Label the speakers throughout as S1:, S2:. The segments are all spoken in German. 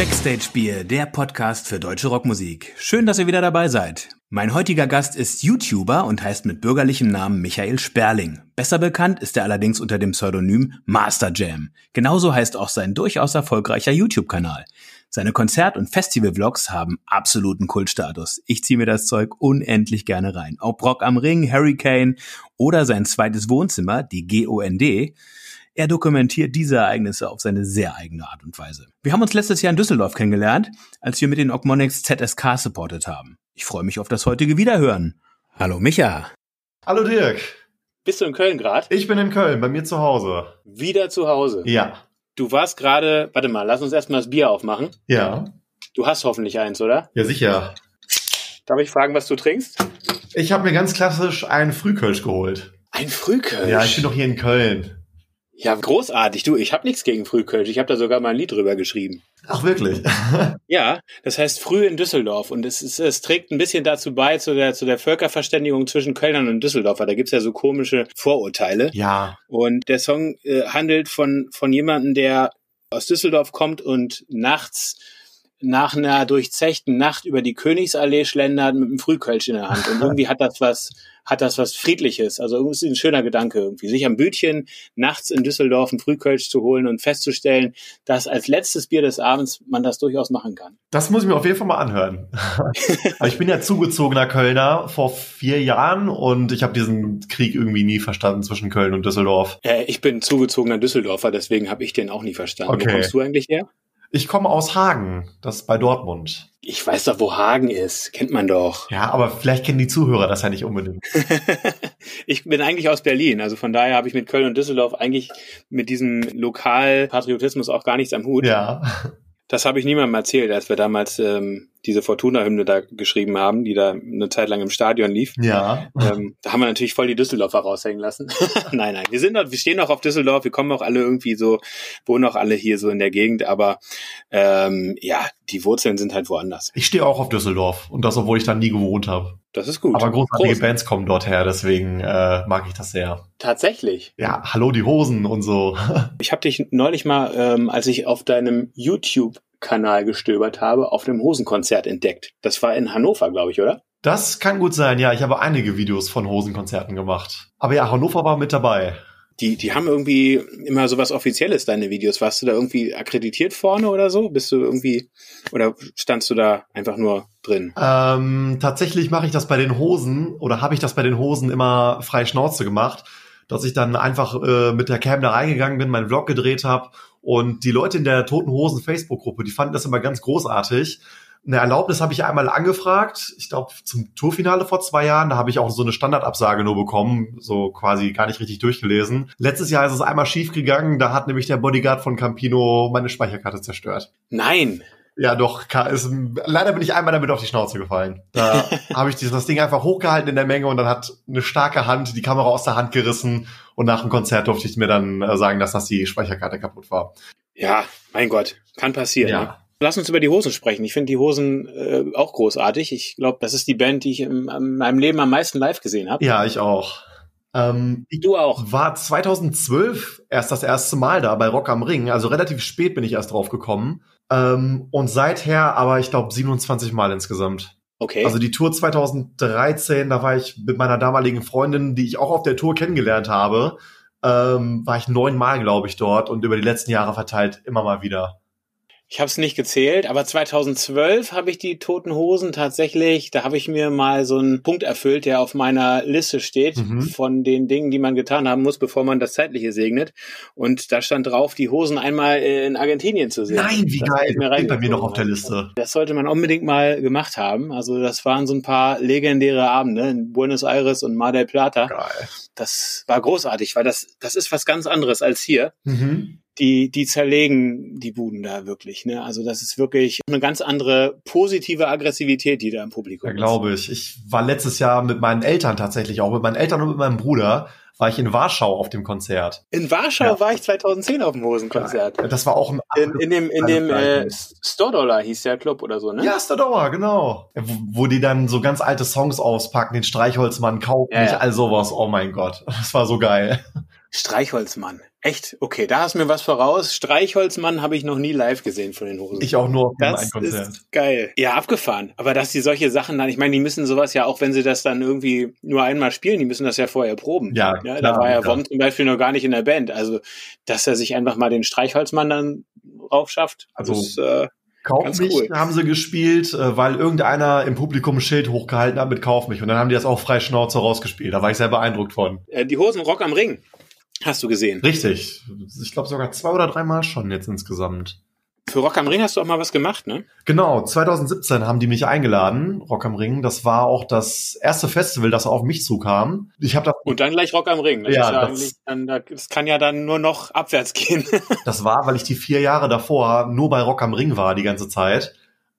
S1: Backstage Bier, der Podcast für deutsche Rockmusik. Schön, dass ihr wieder dabei seid. Mein heutiger Gast ist YouTuber und heißt mit bürgerlichem Namen Michael Sperling. Besser bekannt ist er allerdings unter dem Pseudonym Master Jam. Genauso heißt auch sein durchaus erfolgreicher YouTube-Kanal. Seine Konzert- und Festival-Vlogs haben absoluten Kultstatus. Ich ziehe mir das Zeug unendlich gerne rein. Ob Rock am Ring, Hurricane oder sein zweites Wohnzimmer, die GOND, er dokumentiert diese Ereignisse auf seine sehr eigene Art und Weise. Wir haben uns letztes Jahr in Düsseldorf kennengelernt, als wir mit den Ogmonics ZSK supportet haben. Ich freue mich auf das heutige Wiederhören. Hallo Micha.
S2: Hallo Dirk.
S3: Bist du in Köln gerade?
S2: Ich bin in Köln, bei mir zu Hause.
S3: Wieder zu Hause?
S2: Ja.
S3: Du warst gerade, warte mal, lass uns erstmal das Bier aufmachen.
S2: Ja.
S3: Du hast hoffentlich eins, oder?
S2: Ja, sicher.
S3: Darf ich fragen, was du trinkst?
S2: Ich habe mir ganz klassisch einen Frühkölsch geholt.
S3: Ein Frühkölsch?
S2: Ja, ich bin doch hier in Köln.
S3: Ja, großartig. Du, ich habe nichts gegen Frühkölsch. Ich habe da sogar mal ein Lied drüber geschrieben.
S2: Ach, wirklich?
S3: ja, das heißt früh in Düsseldorf. Und es, ist, es trägt ein bisschen dazu bei, zu der, zu der Völkerverständigung zwischen Kölnern und Düsseldorfer. Da gibt's ja so komische Vorurteile.
S2: Ja.
S3: Und der Song äh, handelt von, von jemandem, der aus Düsseldorf kommt und nachts nach einer durchzechten Nacht über die Königsallee schlendert mit einem Frühkölsch in der Hand. Und irgendwie hat das was, hat das was Friedliches. Also irgendwie ist ein schöner Gedanke irgendwie. Sich am Bütchen nachts in Düsseldorf ein Frühkölsch zu holen und festzustellen, dass als letztes Bier des Abends man das durchaus machen kann.
S2: Das muss ich mir auf jeden Fall mal anhören. ich bin ja zugezogener Kölner vor vier Jahren und ich habe diesen Krieg irgendwie nie verstanden zwischen Köln und Düsseldorf.
S3: Äh, ich bin zugezogener Düsseldorfer, deswegen habe ich den auch nie verstanden.
S2: Okay.
S3: Wo kommst du eigentlich her?
S2: Ich komme aus Hagen, das ist bei Dortmund.
S3: Ich weiß doch, wo Hagen ist. Kennt man doch.
S2: Ja, aber vielleicht kennen die Zuhörer das ja nicht unbedingt.
S3: ich bin eigentlich aus Berlin, also von daher habe ich mit Köln und Düsseldorf eigentlich mit diesem Lokalpatriotismus auch gar nichts am Hut.
S2: Ja.
S3: Das habe ich niemandem erzählt, als wir damals ähm, diese Fortuna-Hymne da geschrieben haben, die da eine Zeit lang im Stadion lief.
S2: Ja.
S3: Ähm, da haben wir natürlich voll die Düsseldorfer raushängen lassen. nein, nein, wir sind noch, wir stehen noch auf Düsseldorf, wir kommen auch alle irgendwie so, wohnen auch alle hier so in der Gegend, aber ähm, ja, die Wurzeln sind halt woanders.
S2: Ich stehe auch auf Düsseldorf und das, obwohl ich da nie gewohnt habe.
S3: Das ist gut.
S2: Aber großartige
S3: Prost.
S2: Bands kommen dort her, deswegen äh, mag ich das sehr.
S3: Tatsächlich.
S2: Ja, hallo die Hosen und so.
S3: Ich habe dich neulich mal, ähm, als ich auf deinem YouTube Kanal gestöbert habe, auf einem Hosenkonzert entdeckt. Das war in Hannover, glaube ich, oder?
S2: Das kann gut sein, ja. Ich habe einige Videos von Hosenkonzerten gemacht. Aber ja, Hannover war mit dabei.
S3: Die, die haben irgendwie immer sowas Offizielles, deine Videos. Warst du da irgendwie akkreditiert vorne oder so? Bist du irgendwie, oder standst du da einfach nur drin?
S2: Ähm, tatsächlich mache ich das bei den Hosen oder habe ich das bei den Hosen immer frei Schnauze gemacht, dass ich dann einfach äh, mit der Cam da reingegangen bin, meinen Vlog gedreht habe und die Leute in der Toten Hosen Facebook-Gruppe, die fanden das immer ganz großartig. Eine Erlaubnis habe ich einmal angefragt, ich glaube zum Tourfinale vor zwei Jahren, da habe ich auch so eine Standardabsage nur bekommen, so quasi gar nicht richtig durchgelesen. Letztes Jahr ist es einmal schief gegangen, da hat nämlich der Bodyguard von Campino meine Speicherkarte zerstört.
S3: Nein.
S2: Ja, doch, ist, leider bin ich einmal damit auf die Schnauze gefallen. Da habe ich das Ding einfach hochgehalten in der Menge und dann hat eine starke Hand die Kamera aus der Hand gerissen und nach dem Konzert durfte ich mir dann äh, sagen, dass das die Speicherkarte kaputt war.
S3: Ja, mein Gott, kann passieren. Ja. Ne? Lass uns über die Hosen sprechen. Ich finde die Hosen äh, auch großartig. Ich glaube, das ist die Band, die ich in, in meinem Leben am meisten live gesehen habe.
S2: Ja, ich auch. Ähm,
S3: du auch.
S2: War 2012 erst das erste Mal da bei Rock am Ring. Also relativ spät bin ich erst drauf gekommen. Ähm, und seither aber, ich glaube, 27 Mal insgesamt.
S3: Okay.
S2: Also die Tour 2013, da war ich mit meiner damaligen Freundin, die ich auch auf der Tour kennengelernt habe, ähm, war ich neunmal, glaube ich, dort und über die letzten Jahre verteilt immer mal wieder.
S3: Ich habe es nicht gezählt, aber 2012 habe ich die Toten Hosen tatsächlich, da habe ich mir mal so einen Punkt erfüllt, der auf meiner Liste steht mhm. von den Dingen, die man getan haben muss, bevor man das Zeitliche segnet. Und da stand drauf, die Hosen einmal in Argentinien zu sehen.
S2: Nein, wie
S3: das
S2: geil, steht bei mir noch auf der Liste.
S3: Das sollte man unbedingt mal gemacht haben. Also das waren so ein paar legendäre Abende in Buenos Aires und Mar del Plata.
S2: Geil.
S3: Das war großartig, weil das, das ist was ganz anderes als hier.
S2: Mhm
S3: die, die zerlegen die Buden da wirklich. Ne? Also das ist wirklich eine ganz andere positive Aggressivität, die da im Publikum
S2: ja, ist. Ja, glaube ich. Ich war letztes Jahr mit meinen Eltern tatsächlich auch, mit meinen Eltern und mit meinem Bruder war ich in Warschau auf dem Konzert.
S3: In Warschau ja. war ich 2010 auf dem Hosenkonzert.
S2: Ja, das war auch ein
S3: in, in dem in dem äh, Store Dollar hieß der Club oder so, ne?
S2: Ja, Store Dollar, genau. Wo, wo, die dann so ganz alte Songs auspacken, den Streichholzmann kaufen, ja, ja. all sowas. Oh mein Gott, das war so geil.
S3: Streichholzmann. Echt? Okay, da hast du mir was voraus. Streichholzmann habe ich noch nie live gesehen von den Hosen.
S2: Ich auch nur auf
S3: das
S2: Konzert.
S3: ist geil. Ja, abgefahren. Aber dass die solche Sachen dann, ich meine, die müssen sowas ja, auch wenn sie das dann irgendwie nur einmal spielen, die müssen das ja vorher proben.
S2: Ja,
S3: ja
S2: klar,
S3: da war ja. Wom zum Beispiel noch gar nicht in der Band. Also, dass er sich einfach mal den Streichholzmann dann raufschafft,
S2: Also,
S3: ist, äh,
S2: Kauf
S3: Ganz
S2: mich
S3: cool.
S2: haben sie gespielt, äh, weil irgendeiner im Publikum ein Schild hochgehalten hat mit Kauf mich. Und dann haben die das auch frei Schnauze rausgespielt. Da war ich sehr beeindruckt von.
S3: äh, die Hosen Rock am Ring. Hast du gesehen?
S2: Richtig. Ich glaube sogar zwei oder dreimal schon jetzt insgesamt.
S3: Für Rock am Ring hast du auch mal was gemacht, ne?
S2: Genau, 2017 haben die mich eingeladen, Rock am Ring. Das war auch das erste Festival, das auf mich zukam. Ich habe das,
S3: Und dann gleich Rock am Ring. Das,
S2: Ja, das-
S3: dann, das kann ja dann nur noch abwärts gehen.
S2: das war, weil ich die vier Jahre davor nur bei Rock am Ring war die ganze Zeit.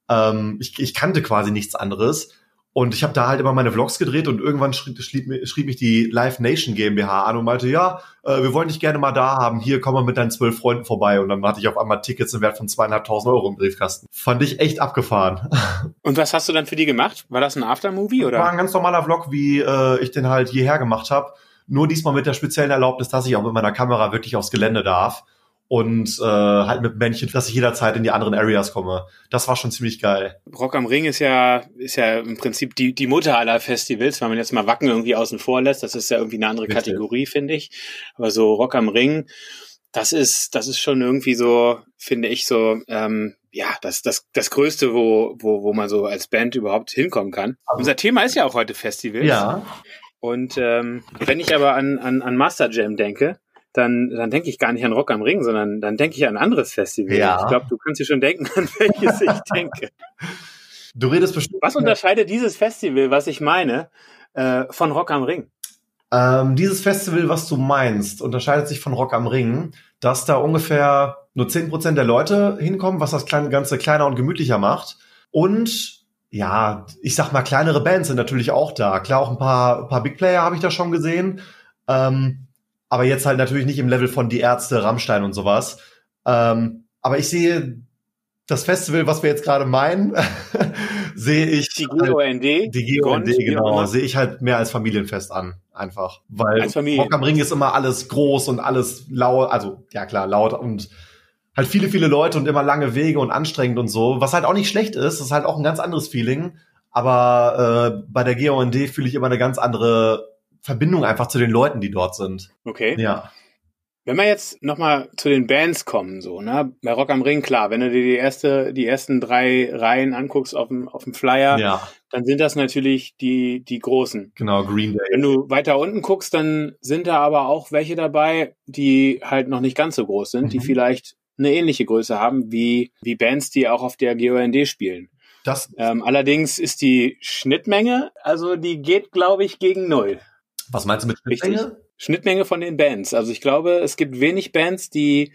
S2: Ähm, ich, ich kannte quasi nichts anderes. Und ich habe da halt immer meine Vlogs gedreht und irgendwann schrieb, schrieb, schrieb mich die Live Nation GmbH an und meinte, ja, äh, wir wollen dich gerne mal da haben. Hier, komm mal mit deinen zwölf Freunden vorbei. Und dann hatte ich auf einmal Tickets im Wert von zweieinhalbtausend Euro im Briefkasten. Fand ich echt abgefahren.
S3: Und was hast du dann für die gemacht? War das ein Aftermovie
S2: War
S3: oder?
S2: ein ganz normaler Vlog, wie äh, ich den halt hierher gemacht habe. Nur diesmal mit der speziellen Erlaubnis, dass ich auch mit meiner Kamera wirklich aufs Gelände darf. Und äh, halt mit Männchen, dass ich jederzeit in die anderen Areas komme. Das war schon ziemlich geil.
S3: Rock am Ring ist ja, ist ja im Prinzip die, die Mutter aller Festivals, wenn man jetzt mal Wacken irgendwie außen vor lässt. Das ist ja irgendwie eine andere
S2: Richtig.
S3: Kategorie, finde ich. Aber so Rock am Ring, das ist, das ist schon irgendwie so, finde ich so, ähm, ja, das, das, das Größte, wo, wo, wo man so als Band überhaupt hinkommen kann. Unser Thema ist ja auch heute Festivals.
S2: Ja,
S3: Und ähm, wenn ich aber an, an, an Master Jam denke, dann, dann denke ich gar nicht an Rock am Ring, sondern dann denke ich an ein anderes Festival.
S2: Ja.
S3: Ich glaube, du kannst dir schon denken, an welches ich denke.
S2: du redest bestimmt.
S3: Was unterscheidet dieses Festival, was ich meine, äh, von Rock am Ring?
S2: Ähm, dieses Festival, was du meinst, unterscheidet sich von Rock am Ring, dass da ungefähr nur 10% der Leute hinkommen, was das Ganze kleiner und gemütlicher macht. Und ja, ich sag mal, kleinere Bands sind natürlich auch da. Klar, auch ein paar, ein paar Big Player habe ich da schon gesehen. Ähm, aber jetzt halt natürlich nicht im Level von Die Ärzte, Rammstein und sowas. Ähm, aber ich sehe das Festival, was wir jetzt gerade meinen, sehe ich
S3: Die
S2: halt-
S3: GOND?
S2: die GOND, genau, sehe ich halt mehr als Familienfest an, einfach. Weil Rock am Ring ist immer alles groß und alles laut, also ja klar, laut und halt viele, viele Leute und immer lange Wege und anstrengend und so, was halt auch nicht schlecht ist, ist halt auch ein ganz anderes Feeling, aber äh, bei der GOND fühle ich immer eine ganz andere Verbindung einfach zu den Leuten, die dort sind.
S3: Okay.
S2: Ja.
S3: Wenn wir jetzt nochmal zu den Bands kommen, so, ne? Bei Rock am Ring, klar, wenn du dir die erste, die ersten drei Reihen anguckst auf dem, auf dem Flyer,
S2: Ja,
S3: dann sind das natürlich die, die großen.
S2: genau, Green Day.
S3: Wenn du weiter unten guckst, dann sind da aber auch welche dabei, die halt noch nicht ganz so groß sind, die
S2: Mhm.
S3: vielleicht eine ähnliche Größe haben wie, wie Bands, die auch auf der GOND spielen.
S2: Das,
S3: Ähm, allerdings ist die Schnittmenge, also die geht, glaube ich, gegen null.
S2: Was meinst du mit
S3: Richtig.
S2: Schnittmenge?
S3: Schnittmenge von den Bands. Also ich glaube, es gibt wenig Bands, die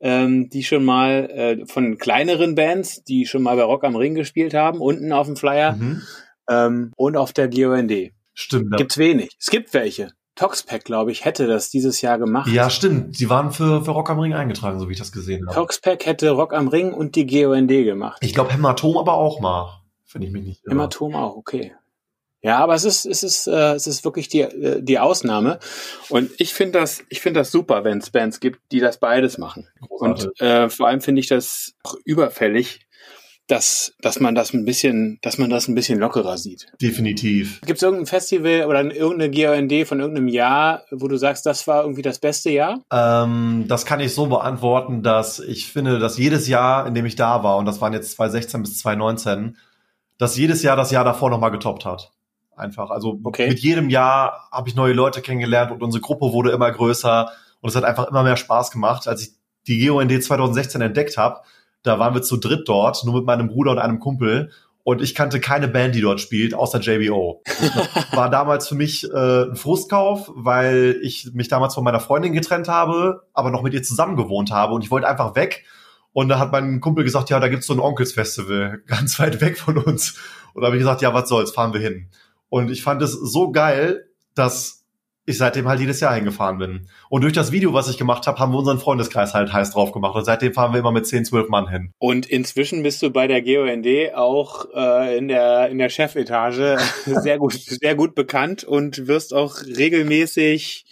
S3: ähm, die schon mal äh, von kleineren Bands, die schon mal bei Rock am Ring gespielt haben, unten auf dem Flyer
S2: Mhm.
S3: ähm, und auf der GOND.
S2: Stimmt.
S3: Gibt's wenig. Es gibt welche. Toxpack, glaube ich, hätte das dieses Jahr gemacht.
S2: Ja, stimmt. Die waren für, für Rock am Ring eingetragen, so wie ich das gesehen habe.
S3: Toxpack hätte Rock am Ring und die GOND gemacht.
S2: Ich glaube Hämatom aber auch mal, wenn ich mich nicht irre.
S3: Hämatom auch, okay. Ja, aber es ist, es ist, äh, es ist wirklich die, äh, die Ausnahme. Und ich finde das, ich finde das super, wenn es Bands gibt, die das beides machen.
S2: Großartig.
S3: Und äh, vor allem finde ich das auch überfällig, dass, dass man das ein bisschen, dass man das ein bisschen lockerer sieht.
S2: Definitiv.
S3: Gibt es irgendein Festival oder irgendeine GOND von irgendeinem Jahr, wo du sagst, das war irgendwie das beste Jahr?
S2: Ähm, das kann ich so beantworten, dass ich finde, dass jedes Jahr, in dem ich da war, und das waren jetzt 2016 bis 2019, dass jedes Jahr das Jahr davor nochmal getoppt hat. Einfach. Also
S3: Okay.
S2: mit jedem Jahr habe ich neue Leute kennengelernt und unsere Gruppe wurde immer größer und es hat einfach immer mehr Spaß gemacht. Als ich die GOND 2016 entdeckt habe, da waren wir zu dritt dort, nur mit meinem Bruder und einem Kumpel. Und ich kannte keine Band, die dort spielt, außer JBO. War damals für mich äh, ein Frustkauf, weil ich mich damals von meiner Freundin getrennt habe, aber noch mit ihr zusammen gewohnt habe und ich wollte einfach weg. Und da hat mein Kumpel gesagt, ja, da gibt's so ein Onkelsfestival, ganz weit weg von uns. Und da habe ich gesagt, ja, was soll's, fahren wir hin. Und ich fand es so geil, dass ich seitdem halt jedes Jahr hingefahren bin. Und durch das Video, was ich gemacht habe, haben wir unseren Freundeskreis halt heiß drauf gemacht. Und seitdem fahren wir immer mit 10, 12 Mann hin.
S3: Und inzwischen bist du bei der GOND auch äh, in der in der Chefetage sehr gut sehr gut bekannt und wirst auch regelmäßig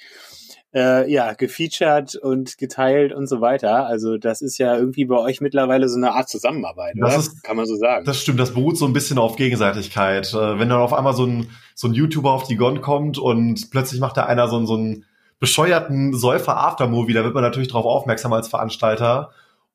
S3: äh, ja, gefeatured und geteilt und so weiter. Also das ist ja irgendwie bei euch mittlerweile so eine Art Zusammenarbeit,
S2: Das
S3: oder?
S2: ist-
S3: Kann man so sagen.
S2: Das stimmt, das beruht so ein bisschen auf Gegenseitigkeit. Äh, wenn dann auf einmal so ein, so ein YouTuber auf die Gon kommt und plötzlich macht da einer so, einen- so einen bescheuerten Säufer-Aftermovie, da wird man natürlich drauf aufmerksam als Veranstalter.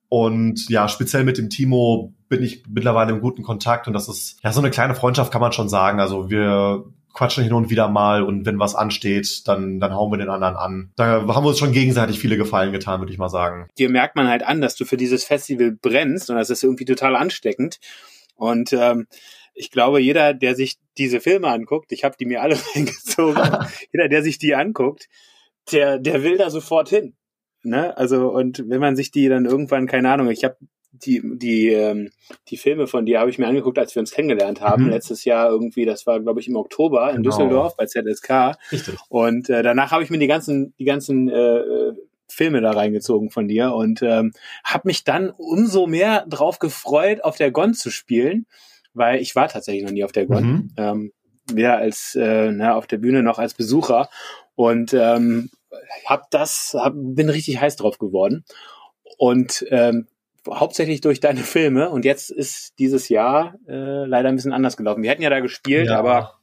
S2: Und ja, speziell mit dem Timo bin ich mittlerweile im guten Kontakt und das ist ja so eine kleine Freundschaft, kann man schon sagen. Also wir quatschen hin und wieder mal und wenn was ansteht, dann, dann hauen wir den anderen an. Da haben wir uns schon gegenseitig viele Gefallen getan, würde ich mal sagen.
S3: dir merkt man halt an, dass du für dieses Festival brennst und das ist irgendwie total ansteckend. Und ähm, ich glaube, jeder, der sich diese Filme anguckt, ich habe die mir alle reingezogen, jeder, der sich die anguckt, der, der will da sofort hin. Ne? Also, und wenn man sich die dann irgendwann, keine Ahnung, ich habe die, die, ähm, die Filme von dir habe ich mir angeguckt, als wir uns kennengelernt haben.
S2: Mhm.
S3: Letztes Jahr irgendwie, das war, glaube ich, im Oktober in
S2: Genau.
S3: Düsseldorf bei ZSK.
S2: Richtig.
S3: Und äh, danach habe ich mir die ganzen, die ganzen äh, Filme da reingezogen von dir und ähm, habe mich dann umso mehr drauf gefreut, auf der Gon zu spielen, weil ich war tatsächlich noch nie auf der Gon.
S2: Mhm.
S3: Ähm, weder als äh, na, auf der Bühne noch als Besucher. Und ähm, hab das, hab, bin richtig heiß drauf geworden. Und ähm, hauptsächlich durch deine Filme. Und jetzt ist dieses Jahr äh, leider ein bisschen anders gelaufen. Wir hätten ja da gespielt,
S2: Ja.
S3: aber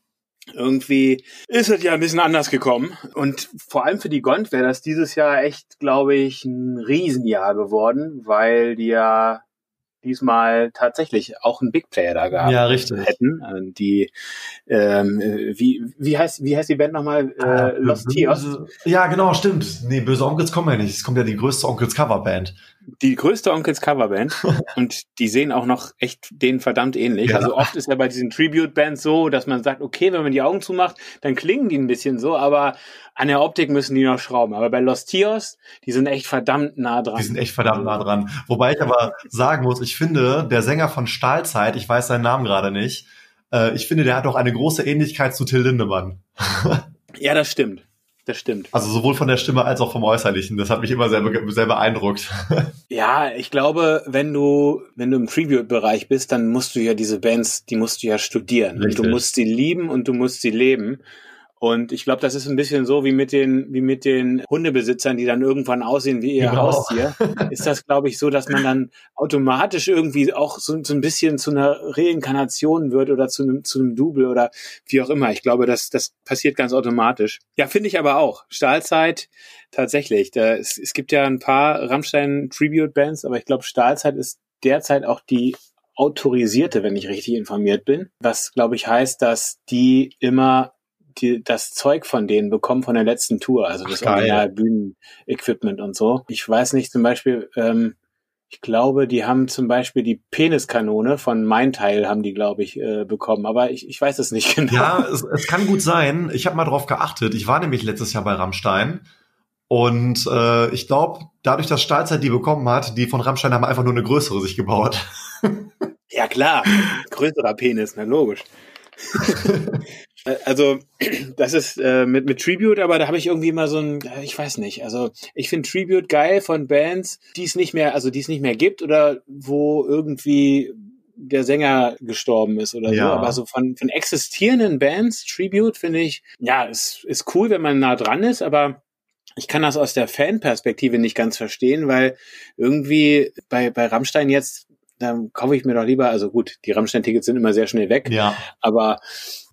S3: irgendwie ist es ja ein bisschen anders gekommen. Und vor allem für die Gond wäre das dieses Jahr echt, glaube ich, ein Riesenjahr geworden, weil die ja diesmal tatsächlich auch einen Big Player da gehabt
S2: Ja, richtig.
S3: hätten. Also Die ähm, äh, wie wie heißt wie heißt die Band nochmal? Äh, Lost Tears.
S2: Ja, genau, stimmt. Nee, böse Onkels kommen ja nicht. Es kommt ja die größte Onkels Coverband.
S3: Die größte Onkels Coverband und die sehen auch noch echt denen verdammt ähnlich.
S2: Ja.
S3: Also oft ist ja bei diesen Tribute Bands so, dass man sagt, okay, wenn man die Augen zumacht, dann klingen die ein bisschen so, aber an der Optik müssen die noch schrauben. Aber bei Los Tios, die sind echt verdammt nah dran.
S2: Die sind echt verdammt nah dran. Wobei ich aber sagen muss, ich finde, der Sänger von Stahlzeit, ich weiß seinen Namen gerade nicht, äh, ich finde, der hat auch eine große Ähnlichkeit zu Till Lindemann.
S3: ja, das stimmt. Das stimmt.
S2: Also sowohl von der Stimme als auch vom Äußerlichen. Das hat mich immer sehr, be- sehr beeindruckt.
S3: Ja, ich glaube, wenn du, wenn du im Tribute-Bereich bist, dann musst du ja diese Bands, die musst du ja studieren. Und
S2: Richtig.
S3: du musst sie lieben und du musst sie leben. Und ich glaube, das ist ein bisschen so wie mit den, wie mit den Hundebesitzern, die dann irgendwann aussehen wie ihr
S2: Genau.
S3: Haustier. Ist das, glaube ich, so, dass man dann automatisch irgendwie auch so, so ein bisschen zu einer Reinkarnation wird oder zu einem, zu einem Double oder wie auch immer. Ich glaube, das, das passiert ganz automatisch. Ja, finde ich aber auch. Stahlzeit, tatsächlich. Da, es, es gibt ja ein paar Rammstein-Tribute-Bands, aber ich glaube, Stahlzeit ist derzeit auch die autorisierte, wenn ich richtig informiert bin. Was, glaube ich, heißt, dass die immer die, das Zeug von denen bekommen von der letzten Tour, also das
S2: Ach.
S3: Original Bühnenequipment und so. Ich weiß nicht, zum Beispiel, ähm, ich glaube, die haben zum Beispiel die Peniskanone von Mein Teil haben die, glaube ich, äh, bekommen, aber ich, ich weiß es nicht genau.
S2: Ja, es, es kann gut sein. Ich habe mal drauf geachtet. Ich war nämlich letztes Jahr bei Rammstein. Und äh, ich glaube, dadurch, dass Stahlzeit die bekommen hat, die von Rammstein haben einfach nur eine größere sich gebaut.
S3: Ja, klar. Größerer Penis, na logisch. Äh, also, das ist äh, mit, mit Tribute, aber da habe ich irgendwie mal so ein, äh, ich weiß nicht, also ich finde Tribute geil von Bands, die es nicht mehr, also die es nicht mehr gibt oder wo irgendwie der Sänger gestorben ist oder
S2: Ja.
S3: so. Aber so von, von existierenden Bands, Tribute, finde ich, ja, ist, ist cool, wenn man nah dran ist, aber ich kann das aus der Fanperspektive nicht ganz verstehen, weil irgendwie bei, bei Rammstein jetzt, da kaufe ich mir doch lieber, also gut, die Rammstein-Tickets sind immer sehr schnell weg,
S2: Ja,
S3: aber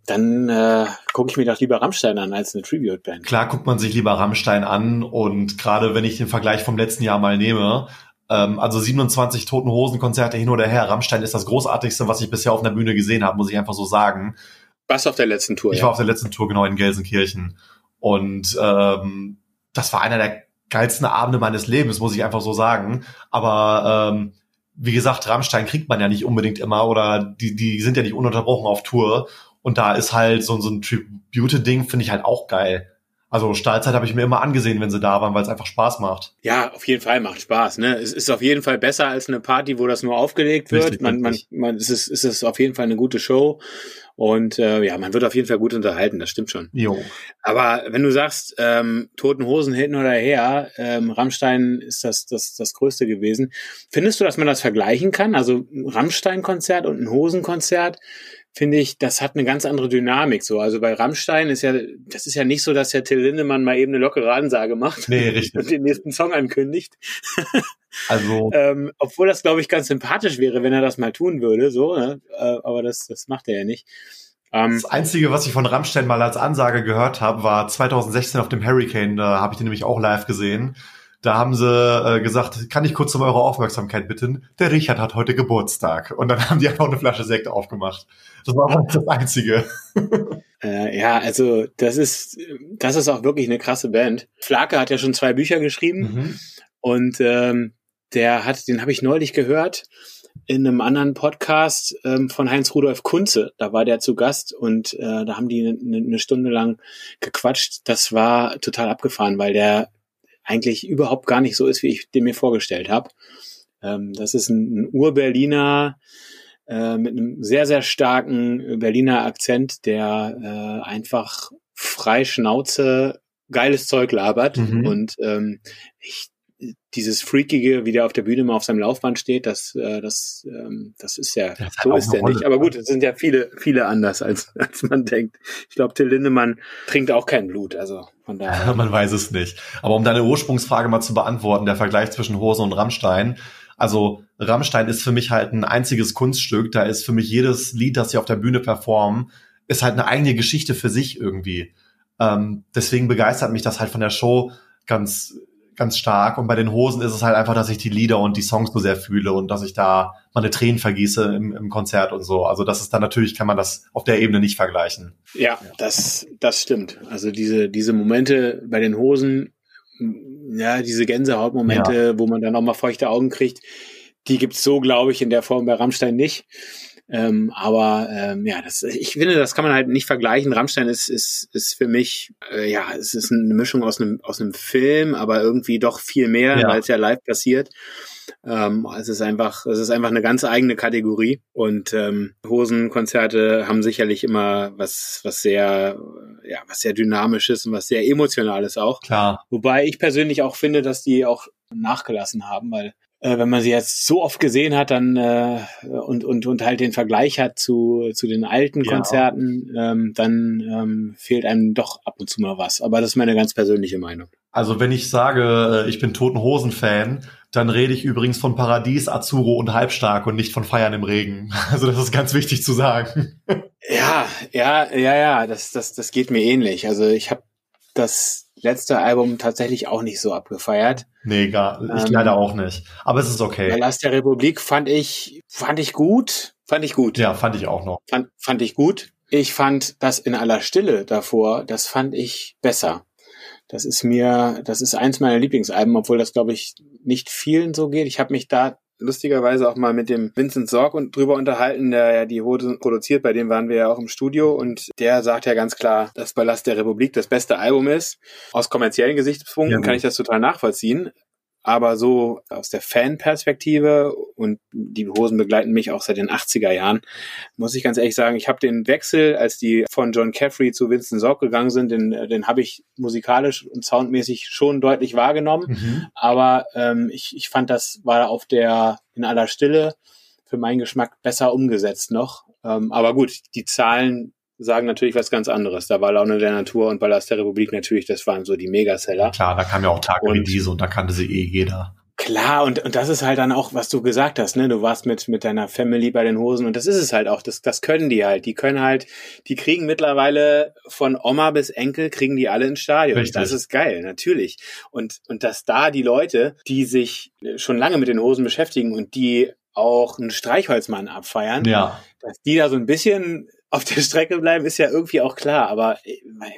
S3: dann äh, gucke ich mir doch lieber Rammstein an als eine Tribute-Band.
S2: klar guckt man sich lieber Rammstein an. Und gerade wenn ich den Vergleich vom letzten Jahr mal nehme, ähm, also 27 Toten Hosen Konzerte hin oder her, Rammstein ist das großartigste, was ich bisher auf einer Bühne gesehen habe, muss ich einfach so sagen.
S3: Was auf der letzten Tour,
S2: Ich
S3: ja.
S2: war auf der letzten Tour genau in Gelsenkirchen. Und ähm, das war einer der geilsten Abende meines Lebens, muss ich einfach so sagen. Aber ähm, wie gesagt, Rammstein kriegt man ja nicht unbedingt immer oder die, die sind ja nicht ununterbrochen auf Tour. Und da ist halt so, so ein Tribute-Ding, finde ich halt auch geil. Also Stahlzeit habe ich mir immer angesehen, wenn sie da waren, weil es einfach Spaß macht.
S3: Ja, auf jeden Fall macht Spaß. Ne? Es ist auf jeden Fall besser als eine Party, wo das nur aufgelegt wird.
S2: Richtig,
S3: man, man, man, es ist, es ist auf jeden Fall eine gute Show. Und äh, ja, man wird auf jeden Fall gut unterhalten, das stimmt schon.
S2: Jo.
S3: Aber wenn du sagst, ähm, Toten Hosen hinten oder her, ähm, Rammstein ist das, das, das Größte gewesen. Findest du, dass man das vergleichen kann? Also ein Rammstein-Konzert und ein Hosenkonzert, finde ich, das hat eine ganz andere Dynamik. So, also bei Rammstein ist ja, das ist ja nicht so, dass der Till Lindemann mal eben eine lockere Ansage macht
S2: nee, richtig.
S3: und den nächsten Song ankündigt.
S2: Also,
S3: ähm, obwohl das, glaube ich, ganz sympathisch wäre, wenn er das mal tun würde. So, ne? äh, aber das, das macht er ja nicht.
S2: Ähm, das Einzige, was ich von Rammstein mal als Ansage gehört habe, war 2016 auf dem Hurricane. Da habe ich den nämlich auch live gesehen. Da haben sie äh, gesagt, kann ich kurz um eure Aufmerksamkeit bitten? Der Richard hat heute Geburtstag. Und dann haben die einfach eine Flasche Sekt aufgemacht. Das war auch das Einzige.
S3: Äh, ja, also das ist, das ist auch wirklich eine krasse Band. Flake hat ja schon zwei Bücher geschrieben mhm. und ähm, der hat, den habe ich neulich gehört in einem anderen Podcast ähm, von Heinz Rudolf Kunze. Da war der zu Gast und äh, da haben die eine, eine Stunde lang gequatscht. Das war total abgefahren, weil der eigentlich überhaupt gar nicht so ist, wie ich den mir vorgestellt habe. Ähm, das ist ein, ein Ur-Berliner äh, mit einem sehr, sehr starken Berliner Akzent, der äh, einfach frei Schnauze geiles Zeug labert. Mhm. Und ähm, ich dieses Freakige, wie der auf der Bühne mal auf seinem Laufband steht, das, äh, das, ähm, das ist ja, das so ist der nicht. Aber gut, es sind ja viele, viele anders, als, als man denkt. Ich glaube, Till Lindemann trinkt auch kein Blut, also von daher.
S2: man weiß es nicht. Aber um deine Ursprungsfrage mal zu beantworten, der Vergleich zwischen Hose und Rammstein. Also Rammstein ist für mich halt ein einziges Kunststück. Da ist für mich jedes Lied, das sie auf der Bühne performen, ist halt eine eigene Geschichte für sich irgendwie. Ähm, deswegen begeistert mich das halt von der Show ganz ganz stark. Und bei den Hosen ist es halt einfach, dass ich die Lieder und die Songs so sehr fühle und dass ich da meine Tränen vergieße im, im Konzert und so. Also das ist dann natürlich, kann man das auf der Ebene nicht vergleichen.
S3: Ja, das, das stimmt. Also diese, diese Momente bei den Hosen, ja, diese Gänsehautmomente, ja. wo man dann auch mal feuchte Augen kriegt, die gibt's so, glaube ich, in der Form bei Rammstein nicht. Ähm, aber ähm, ja, das, ich finde, das kann man halt nicht vergleichen. Rammstein ist, ist, ist für mich, äh, ja, es ist eine Mischung aus einem, aus einem Film, aber irgendwie doch viel mehr, ja. weil es ja live passiert. Ähm, es ist einfach, es ist einfach eine ganz eigene Kategorie und ähm, Hosenkonzerte haben sicherlich immer was, was sehr, ja, was sehr dynamisches und was sehr emotionales auch.
S2: Klar.
S3: Wobei ich persönlich auch finde, dass die auch nachgelassen haben, weil äh, wenn man sie jetzt so oft gesehen hat, dann äh, und, und, und halt den Vergleich hat zu, zu den alten ja. Konzerten, ähm, dann ähm, fehlt einem doch ab und zu mal was. Aber das ist meine ganz persönliche Meinung.
S2: Also wenn ich sage, äh, ich bin Toten Hosen-Fan, dann rede ich übrigens von Paradies, Azuro und Halbstark und nicht von Feiern im Regen. Also das ist ganz wichtig zu sagen.
S3: Ja, ja, ja, ja, das, das, das geht mir ähnlich. Also ich habe das letzte Album tatsächlich auch nicht so abgefeiert.
S2: Nee, gar, ich ähm, leider auch nicht. Aber es ist okay.
S3: Palast der Republik fand ich, fand ich gut. Fand ich gut.
S2: Ja, fand ich auch noch.
S3: Fand, fand ich gut. Ich fand das in aller Stille davor, das fand ich besser. Das ist mir, das ist eins meiner Lieblingsalben, obwohl das, glaube ich, nicht vielen so geht. Ich habe mich da lustigerweise auch mal mit dem Vincent Sorg und drüber unterhalten, der ja die Hoden produziert, bei dem waren wir ja auch im Studio und der sagt ja ganz klar, dass Ballast der Republik das beste Album ist. Aus kommerziellen Gesichtspunkten ja, kann ich das total nachvollziehen. Aber so aus der Fan-Perspektive und die Hosen begleiten mich auch seit den 80er Jahren, muss ich ganz ehrlich sagen, ich habe den Wechsel, als die von John Caffrey zu Winston Sorg gegangen sind, den, den habe ich musikalisch und soundmäßig schon deutlich wahrgenommen. Mhm. Aber ähm, ich, ich fand, das war auf der in aller Stille für meinen Geschmack besser umgesetzt noch. Ähm, aber gut, die Zahlen sagen natürlich was ganz anderes. Da war Laune der Natur und Ballast der Republik natürlich, das waren so die Megaseller.
S2: Klar, da kam ja auch Tage und, wie diese und da kannte sie eh jeder.
S3: Klar, und, und das ist halt dann auch, was du gesagt hast, ne? Du warst mit, mit deiner Family bei den Hosen und das ist es halt auch. Das, das können die halt. Die können halt, die kriegen mittlerweile von Oma bis Enkel, kriegen die alle ins Stadion. Richtig. Das ist geil, natürlich. Und, und dass da die Leute, die sich schon lange mit den Hosen beschäftigen und die auch einen Streichholzmann abfeiern,
S2: ja.
S3: dass die da so ein bisschen auf der Strecke bleiben, ist ja irgendwie auch klar. Aber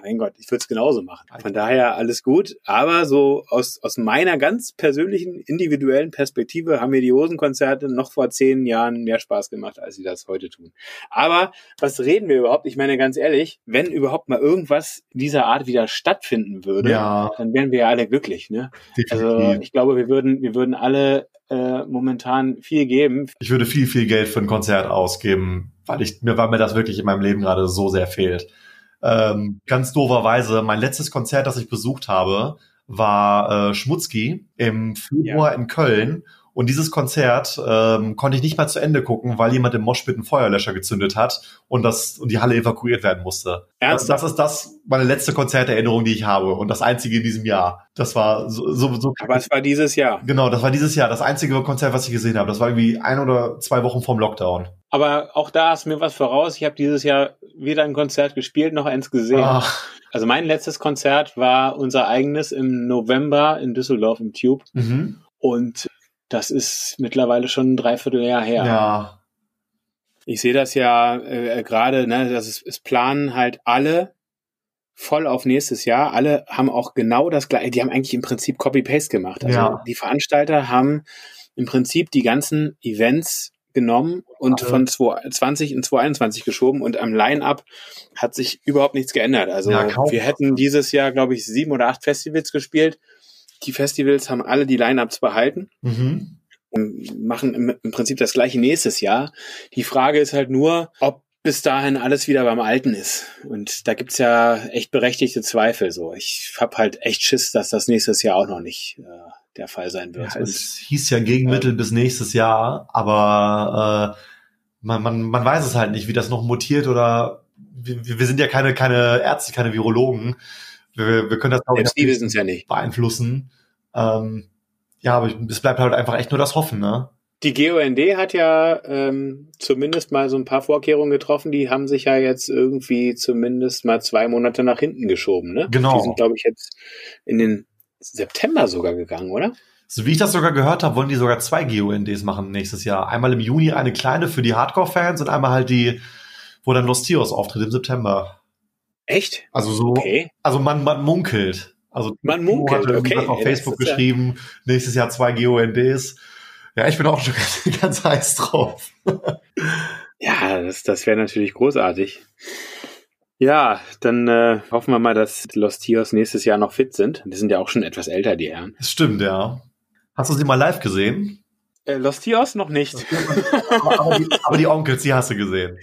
S3: mein Gott, ich würde es genauso machen. Von daher alles gut. Aber so aus, aus meiner ganz persönlichen, individuellen Perspektive haben mir die Hosenkonzerte noch vor zehn Jahren mehr Spaß gemacht, als sie das heute tun. Aber was reden wir überhaupt? Ich meine ganz ehrlich, wenn überhaupt mal irgendwas dieser Art wieder stattfinden würde, ja. dann wären wir ja alle glücklich. Ne? Also ich glaube, wir würden, wir würden alle äh, momentan viel geben.
S2: Ich würde viel, viel Geld für ein Konzert ausgeben, weil ich mir, weil mir das wirklich in meinem Leben gerade so sehr fehlt. Ähm, ganz dooferweise, mein letztes Konzert, das ich besucht habe, war äh, Schmutzki im Februar ja. in Köln. Und dieses Konzert ähm, konnte ich nicht mal zu Ende gucken, weil jemand im Moshpit einen Feuerlöscher gezündet hat und das und die Halle evakuiert werden musste. Das, das ist das meine letzte Konzerterinnerung, die ich habe und das einzige in diesem Jahr. Das war so, so, so
S3: Aber es war dieses Jahr.
S2: Genau, das war dieses Jahr das einzige Konzert, was ich gesehen habe. Das war irgendwie ein oder zwei Wochen vorm Lockdown.
S3: Aber auch da ist mir was voraus. Ich habe dieses Jahr weder ein Konzert gespielt noch eins gesehen.
S2: Ach.
S3: Also mein letztes Konzert war unser eigenes im November in Düsseldorf im Tube.
S2: Mhm.
S3: Und das ist mittlerweile schon ein Dreivierteljahr her.
S2: Ja.
S3: Ich sehe das ja äh, gerade, ne, das ist, es planen halt alle voll auf nächstes Jahr. Alle haben auch genau das gleiche, die haben eigentlich im Prinzip Copy-Paste gemacht. Also
S2: Ja.
S3: die Veranstalter haben im Prinzip die ganzen Events genommen und
S2: Alle.
S3: von 2020 in 2021 geschoben und am Line-Up hat sich überhaupt nichts geändert. Also
S2: Ja,
S3: wir hätten dieses Jahr, glaube ich, sieben oder acht Festivals gespielt. Die Festivals haben alle die Line-Ups behalten
S2: Mhm.
S3: und machen im, im Prinzip das gleiche nächstes Jahr. Die Frage ist halt nur, ob bis dahin alles wieder beim Alten ist. Und da gibt's ja echt berechtigte Zweifel. So, ich hab halt echt Schiss, dass das nächstes Jahr auch noch nicht äh, der Fall sein wird.
S2: Ja,
S3: Und
S2: es hieß ja Gegenmittel bis nächstes Jahr, aber äh, man, man, man weiß es halt nicht, wie das noch mutiert oder wir, wir sind ja keine, keine Ärzte, keine Virologen. Wir, wir können das
S3: selbst die wissen es ja nicht.
S2: beeinflussen. Ähm, ja, aber es bleibt halt einfach echt nur das Hoffen, ne?
S3: Die GOND hat ja ähm, zumindest mal so ein paar Vorkehrungen getroffen. Die haben sich ja jetzt irgendwie zumindest mal zwei Monate nach hinten geschoben. Ne?
S2: Genau.
S3: Die sind, glaube ich, jetzt in den September sogar gegangen, oder?
S2: So wie ich das sogar gehört habe, wollen die sogar zwei GONDs machen nächstes Jahr. Einmal im Juni eine kleine für die Hardcore-Fans und einmal halt die, wo dann Los Tios auftritt im September.
S3: Echt?
S2: Also so,
S3: Okay.
S2: also man, man munkelt. Also
S3: Man munkelt,
S2: irgendwas
S3: okay.
S2: auf
S3: Ja,
S2: Facebook
S3: ist ja-
S2: geschrieben, nächstes Jahr zwei GONDs. Ja, ich bin auch schon ganz, ganz heiß drauf.
S3: Ja, das, das wäre natürlich großartig. Ja, dann äh, hoffen wir mal, dass Los Tios nächstes Jahr noch fit sind. Die sind ja auch schon etwas älter, die Herren.
S2: Das stimmt, ja. Hast du sie mal live gesehen?
S3: Äh, Los Tios noch nicht.
S2: aber, aber, die, aber die Onkels, die hast du gesehen.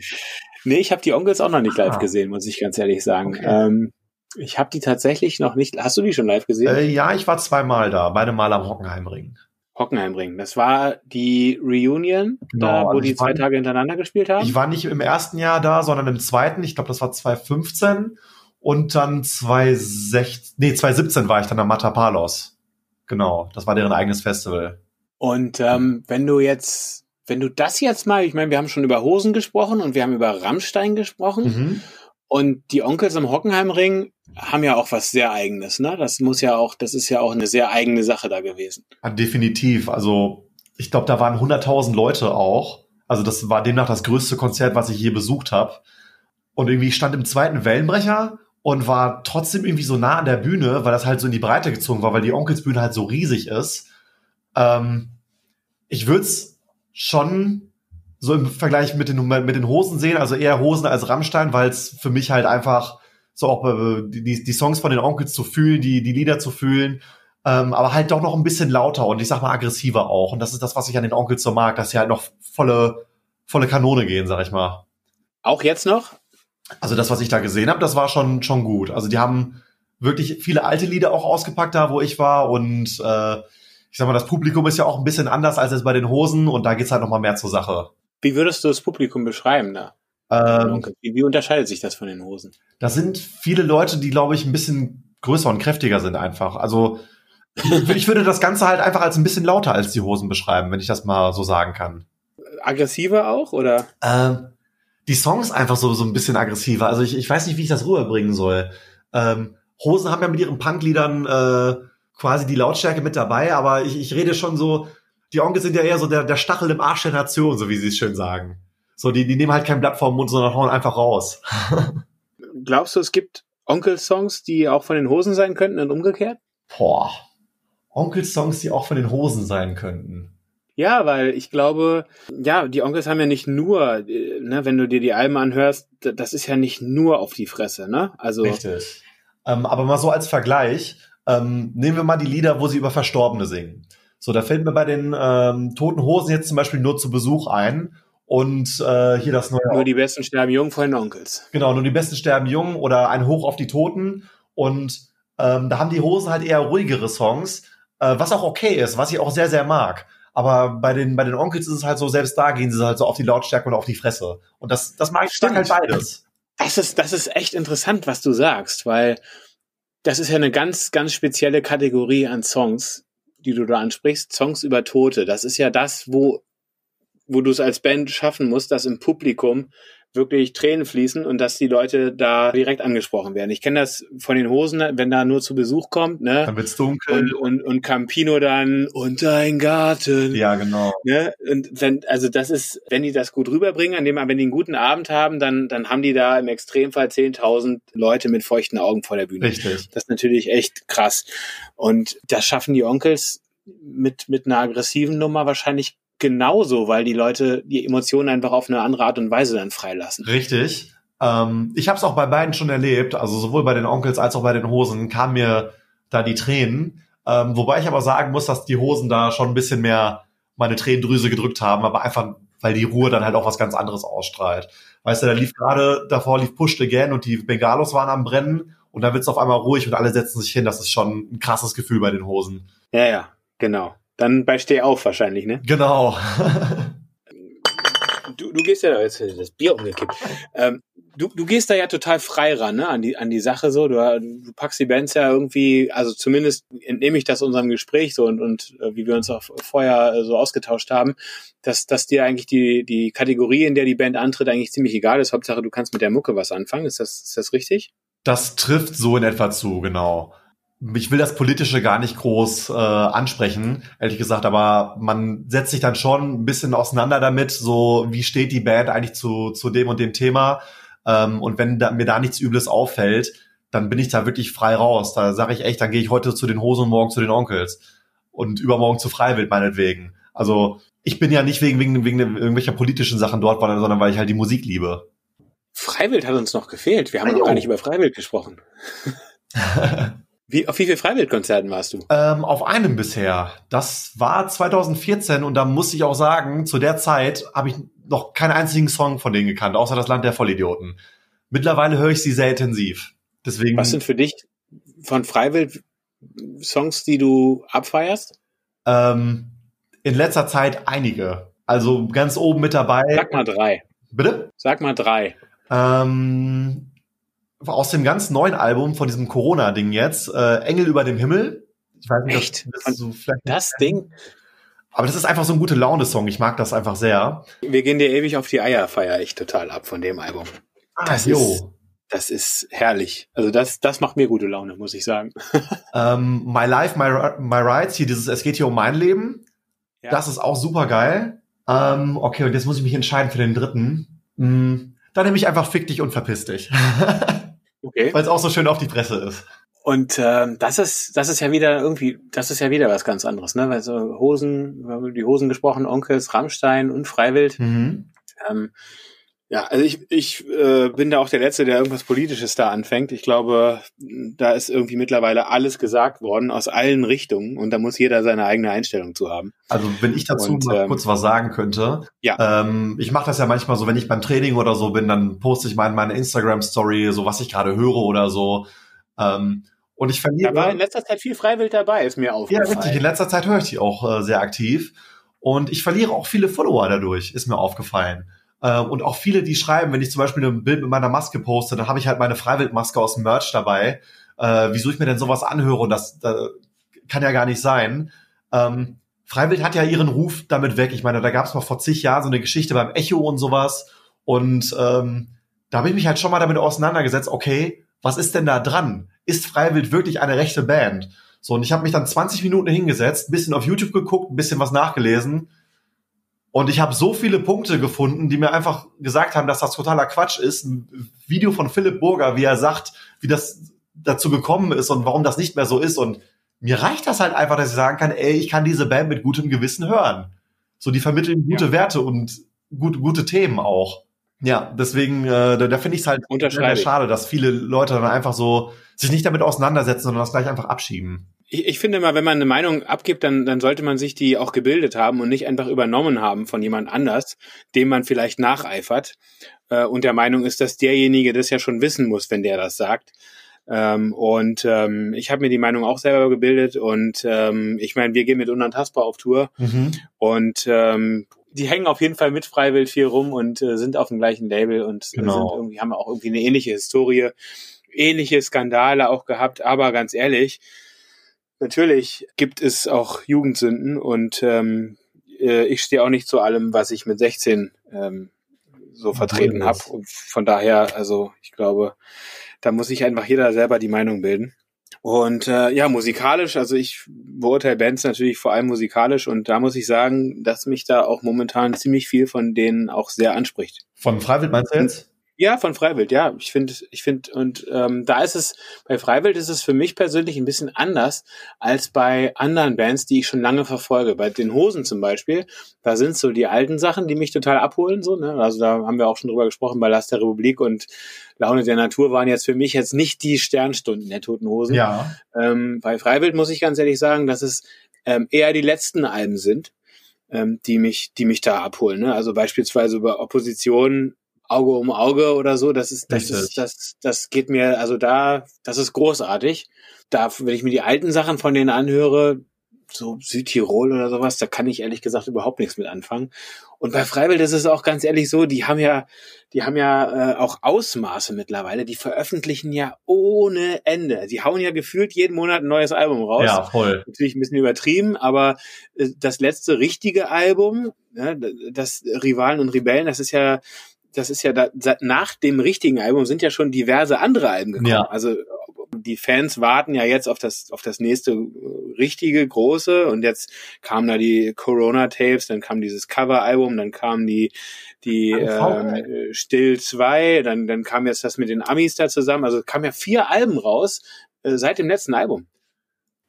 S3: Nee, ich habe die Onkels auch noch nicht live
S2: Ah.
S3: gesehen, muss ich ganz ehrlich sagen.
S2: Okay.
S3: Ähm, ich habe die tatsächlich noch nicht. Hast du die schon live gesehen?
S2: Äh, ja, ich war zweimal da, beide Mal am Hockenheimring.
S3: Hockenheimring. Das war die Reunion,
S2: Genau,
S3: da, wo
S2: also
S3: die
S2: ich war-
S3: zwei Tage hintereinander gespielt haben.
S2: Ich war nicht im ersten Jahr da, sondern im zweiten. Ich glaube, das war 2015. Und dann 2016, nee, 2017 war ich dann am Matapalos. Genau, das war deren eigenes Festival.
S3: Und ähm, wenn du jetzt, wenn du das jetzt mal, ich meine, wir haben schon über Hosen gesprochen und wir haben über Rammstein gesprochen.
S2: Mhm.
S3: Und die Onkels am Hockenheimring haben ja auch was sehr eigenes, ne? Das muss ja auch, das ist ja auch eine sehr eigene Sache da gewesen.
S2: Ja, definitiv. Also, ich glaube, da waren 100.000 Leute auch. Also, das war demnach das größte Konzert, was ich je besucht habe. Und irgendwie ich stand im zweiten Wellenbrecher und war trotzdem irgendwie so nah an der Bühne, weil das halt so in die Breite gezogen war, weil die Onkelsbühne halt so riesig ist. Ähm, ich würde es schon so im Vergleich mit den, mit den Hosen sehen, also eher Hosen als Rammstein, weil es für mich halt einfach so auch äh, die, die Songs von den Onkels zu fühlen, die, die Lieder zu fühlen, ähm, aber halt doch noch ein bisschen lauter und ich sag mal aggressiver auch. Und das ist das, was ich an den Onkels so mag, dass sie halt noch volle, volle Kanone gehen, sag ich mal.
S3: Auch jetzt noch?
S2: Also das, was ich da gesehen habe, das war schon, schon gut. Also die haben wirklich viele alte Lieder auch ausgepackt da, wo ich war. Und äh, ich sag mal, das Publikum ist ja auch ein bisschen anders als jetzt bei den Hosen und da geht's halt noch mal mehr zur Sache.
S3: Wie würdest du das Publikum beschreiben da?
S2: Ähm,
S3: Wie, wie unterscheidet sich das von den Hosen?
S2: das sind viele Leute, die, glaube ich, ein bisschen größer und kräftiger sind einfach. Also ich würde das Ganze halt einfach als ein bisschen lauter als die Hosen beschreiben, wenn ich das mal so sagen kann.
S3: Aggressiver auch oder?
S2: Ähm, die Songs einfach so, so ein bisschen aggressiver. Also ich, ich weiß nicht, wie ich das rüberbringen soll. Ähm, Hosen haben ja mit ihren Punkliedern äh, quasi die Lautstärke mit dabei, aber ich, ich rede schon so, die Onkels sind ja eher so der, der Stachel im Arsch der Nation, so wie sie es schön sagen. So, die, die nehmen halt kein Blatt vom Mund, sondern hauen einfach raus.
S3: Glaubst du, es gibt Onkel-Songs, die auch von den Hosen sein könnten und umgekehrt?
S2: Boah. Onkels-Songs, die auch von den Hosen sein könnten.
S3: Ja, weil ich glaube, ja, die Onkels haben ja nicht nur, äh, ne, wenn du dir die Alben anhörst, das ist ja nicht nur auf die Fresse, ne? Also
S2: Richtig. Ähm, aber mal so als Vergleich, ähm, nehmen wir mal die Lieder, wo sie über Verstorbene singen. So, da fällt mir bei den ähm, Toten Hosen jetzt zum Beispiel nur zu Besuch ein. Und äh, hier das neue.
S3: nur die besten sterben jung von den Onkels.
S2: genau, nur die Besten sterben jung oder ein Hoch auf die Toten. Und ähm, da haben die Hosen halt eher ruhigere Songs, äh, was auch okay ist, was ich auch sehr, sehr mag. Aber bei den, bei den Onkels ist es halt so, selbst da gehen sie halt so auf die Lautstärke und auf die Fresse. Und das, das mag ich
S3: Stimmt.
S2: halt beides.
S3: Das ist, das ist echt interessant, was du sagst, weil das ist ja eine ganz, ganz spezielle Kategorie an Songs, die du da ansprichst. Songs über Tote. Das ist ja das, wo, wo du es als Band schaffen musst, dass im Publikum wirklich Tränen fließen und dass die Leute da direkt angesprochen werden. Ich kenne das von den Hosen, wenn da nur zu Besuch kommt, ne?
S2: Dann wird's dunkel.
S3: Und, und, und Campino dann und dein Garten.
S2: ja, genau.
S3: Ne? Und wenn, also das ist, wenn die das gut rüberbringen, an dem, wenn die einen guten Abend haben, dann, dann haben die da im Extremfall 10.000 Leute mit feuchten Augen vor der Bühne.
S2: Richtig.
S3: Das ist natürlich echt krass. Und das schaffen die Onkels mit, mit einer aggressiven Nummer wahrscheinlich genauso, weil die Leute die Emotionen einfach auf eine andere Art und Weise dann freilassen.
S2: Richtig. Ähm, ich habe es auch bei beiden schon erlebt, also sowohl bei den Onkels als auch bei den Hosen kamen mir da die Tränen. Ähm, wobei ich aber sagen muss, dass die Hosen da schon ein bisschen mehr meine Tränendrüse gedrückt haben, aber einfach, weil die Ruhe dann halt auch was ganz anderes ausstrahlt. Weißt du, da lief gerade, davor lief Pushed Again und die Bengalos waren am Brennen und dann wird's auf einmal ruhig und alle setzen sich hin. Das ist schon ein krasses Gefühl bei den Hosen.
S3: Ja, ja, genau. Dann bei Steh auf wahrscheinlich, ne?
S2: Genau.
S3: Du, du gehst ja, jetzt ist das Bier umgekippt. Ähm, du, du gehst da ja total frei ran, ne, an die, an die Sache so. Du, du packst die Bands ja irgendwie, also zumindest entnehme ich das unserem Gespräch so und, und äh, wie wir uns auch vorher äh, so ausgetauscht haben, dass, dass dir eigentlich die, die Kategorie, in der die Band antritt, eigentlich ziemlich egal ist. Hauptsache, du kannst mit der Mucke was anfangen. Ist das, ist das richtig?
S2: Das trifft so in etwa zu, genau. Ich will das Politische gar nicht groß äh, ansprechen, ehrlich gesagt, aber man setzt sich dann schon ein bisschen auseinander damit, so wie steht die Band eigentlich zu, zu dem und dem Thema. Ähm, und wenn da, mir da nichts Übles auffällt, dann bin ich da wirklich frei raus. Da sage ich echt, dann gehe ich heute zu den Hosen und morgen zu den Onkels. Und übermorgen zu Freiwild meinetwegen. Also ich bin ja nicht wegen, wegen, wegen irgendwelcher politischen Sachen dort, sondern weil ich halt die Musik liebe.
S3: Freiwild hat uns noch gefehlt. Wir haben
S2: Ah,
S3: noch gar nicht über Freiwild gesprochen. Wie, auf wie viele Freiwildkonzerten warst du?
S2: Ähm, auf einem bisher. Das war 2014 und da muss ich auch sagen, zu der Zeit habe ich noch keinen einzigen Song von denen gekannt, außer das Land der Vollidioten. Mittlerweile höre ich sie sehr intensiv. Deswegen.
S3: Was sind für dich von Freiwild Songs, die du abfeierst?
S2: ähm, in letzter Zeit einige. Also ganz oben mit dabei.
S3: Sag mal drei.
S2: Bitte?
S3: Sag mal drei.
S2: Ähm, aus dem ganz neuen Album von diesem Corona-Ding jetzt, äh, Engel über dem Himmel. Ich weiß nicht,
S3: Echt?
S2: ob das so vielleicht
S3: Das Ding.
S2: Aber das ist einfach so ein gute Laune-Song. Ich mag das einfach sehr.
S3: Wir gehen dir ewig auf die Eier, feier ich total ab von dem Album. Das
S2: jo.
S3: ist- Das ist herrlich. Also das, das macht mir gute Laune, muss ich sagen.
S2: Ähm, My Life, My, My Rights, hier dieses, es geht hier um mein Leben.
S3: Ja.
S2: Das ist auch super geil. Ähm, okay, und jetzt muss ich mich entscheiden für den dritten. Mm, dann nehme ich einfach Fick dich und verpiss dich.
S3: Okay.
S2: Weil es auch so schön auf die Presse ist.
S3: Und ähm, das ist, das ist ja wieder irgendwie, das ist ja wieder was ganz anderes, ne? Weil so Hosen, wir haben über die Hosen gesprochen, Onkels, Rammstein und Freiwild.
S2: Mhm.
S3: Ähm, ja, also ich, ich äh, bin da auch der Letzte, der irgendwas Politisches da anfängt. Ich glaube, da ist irgendwie mittlerweile alles gesagt worden aus allen Richtungen und da muss jeder seine eigene Einstellung zu haben.
S2: Also wenn ich dazu
S3: Und,
S2: mal
S3: ähm,
S2: kurz was sagen könnte.
S3: Ja.
S2: Ähm, ich mache das ja manchmal so, wenn ich beim Training oder so bin, dann poste ich mal in meine Instagram-Story, so was ich gerade höre oder so. Ähm, und ich verliere.
S3: Da war in letzter Zeit viel Freiwild dabei, ist mir
S2: Ja,
S3: aufgefallen.
S2: richtig. In letzter Zeit höre ich die auch äh, sehr aktiv. Und ich verliere auch viele Follower dadurch, ist mir aufgefallen. Ähm, und auch viele, die schreiben, wenn ich zum Beispiel ein Bild mit meiner Maske poste, dann habe ich halt meine Freiwildmaske aus dem Merch dabei. Äh, wieso ich mir denn sowas anhöre und das äh, kann ja gar nicht sein. Ähm, Freiwild hat ja ihren Ruf damit weg. Ich meine, da gab es mal vor zig Jahren so eine Geschichte beim Echo und sowas. Und ähm, da habe ich mich halt schon mal damit auseinandergesetzt, okay, was ist denn da dran? Ist Freiwild wirklich eine rechte Band? So, und ich habe mich dann 20 Minuten hingesetzt, bisschen auf YouTube geguckt, bisschen was nachgelesen. Und ich habe so viele Punkte gefunden, die mir einfach gesagt haben, dass das totaler Quatsch ist. Ein Video von Philipp Burger, wie er sagt, wie das dazu gekommen ist und warum das nicht mehr so ist. Und mir reicht das halt einfach, dass ich sagen kann, ey, ich kann diese Band mit gutem Gewissen hören. So, die vermitteln gute
S3: Ja.
S2: Werte und gut, gute Themen auch. Ja, deswegen, äh, da, da finde ich es halt schade, dass viele Leute dann einfach so sich nicht damit auseinandersetzen, sondern das gleich einfach abschieben.
S3: Ich, ich finde mal, wenn man eine Meinung abgibt, dann, dann sollte man sich die auch gebildet haben und nicht einfach übernommen haben von jemand anders, dem man vielleicht nacheifert äh, und der Meinung ist, dass derjenige das ja schon wissen muss, wenn der das sagt. Ähm, und ähm, ich habe mir die Meinung auch selber gebildet und ähm, ich meine, wir gehen mit Unantastbar auf Tour
S2: Mhm.
S3: und ähm, die hängen auf jeden Fall mit Freiwild viel rum und äh, sind auf dem gleichen Label und
S2: Genau.
S3: sind irgendwie, haben auch irgendwie eine ähnliche Historie, ähnliche Skandale auch gehabt, aber ganz ehrlich, natürlich gibt es auch Jugendsünden und ähm, äh, ich stehe auch nicht zu allem, was ich mit 16 ähm, so vertreten habe. von daher, also ich glaube, da muss sich einfach jeder selber die Meinung bilden. Und äh, ja, musikalisch, also ich beurteile Bands natürlich vor allem musikalisch und da muss ich sagen, dass mich da auch momentan ziemlich viel von denen auch sehr anspricht.
S2: Von Freiwild meinst du jetzt?
S3: Ja, von Freiwild, ja. Ich finde, ich finde, und ähm, da ist es, bei Freiwild ist es für mich persönlich ein bisschen anders als bei anderen Bands, die ich schon lange verfolge. Bei den Hosen zum Beispiel, da sind so die alten Sachen, die mich total abholen, so, ne? Also da haben wir auch schon drüber gesprochen, bei Last der Republik und Laune der Natur waren jetzt für mich jetzt nicht die Sternstunden der Toten Hosen.
S2: Ja.
S3: Ähm, bei Freiwild muss ich ganz ehrlich sagen, dass es ähm, eher die letzten Alben sind, ähm, die mich, die mich da abholen. Ne? Also beispielsweise über Opposition, Auge um Auge oder so. Das ist, das
S2: Richtig.
S3: ist, das, das geht mir, also da, das ist großartig. Da, wenn ich mir die alten Sachen von denen anhöre, so Südtirol oder sowas, da kann ich ehrlich gesagt überhaupt nichts mit anfangen. Und bei Freiwild ist es auch ganz ehrlich so, die haben ja, die haben ja äh, auch Ausmaße mittlerweile, die veröffentlichen ja ohne Ende. Die hauen ja gefühlt jeden Monat ein neues Album raus.
S2: Ja, voll.
S3: Natürlich ein bisschen übertrieben, aber äh, das letzte richtige Album, ja, das Rivalen und Rebellen, das ist ja, das ist ja da, seit- nach dem richtigen Album sind ja schon diverse andere Alben gekommen.
S2: Ja.
S3: Also die Fans warten ja jetzt auf das auf das nächste äh, richtige große und jetzt kamen da die Corona Tapes, dann kam dieses Coveralbum, dann kamen die die ähm, Still 2, dann dann kam jetzt das mit den Amis da zusammen, also kamen ja vier Alben raus äh, seit dem letzten Album.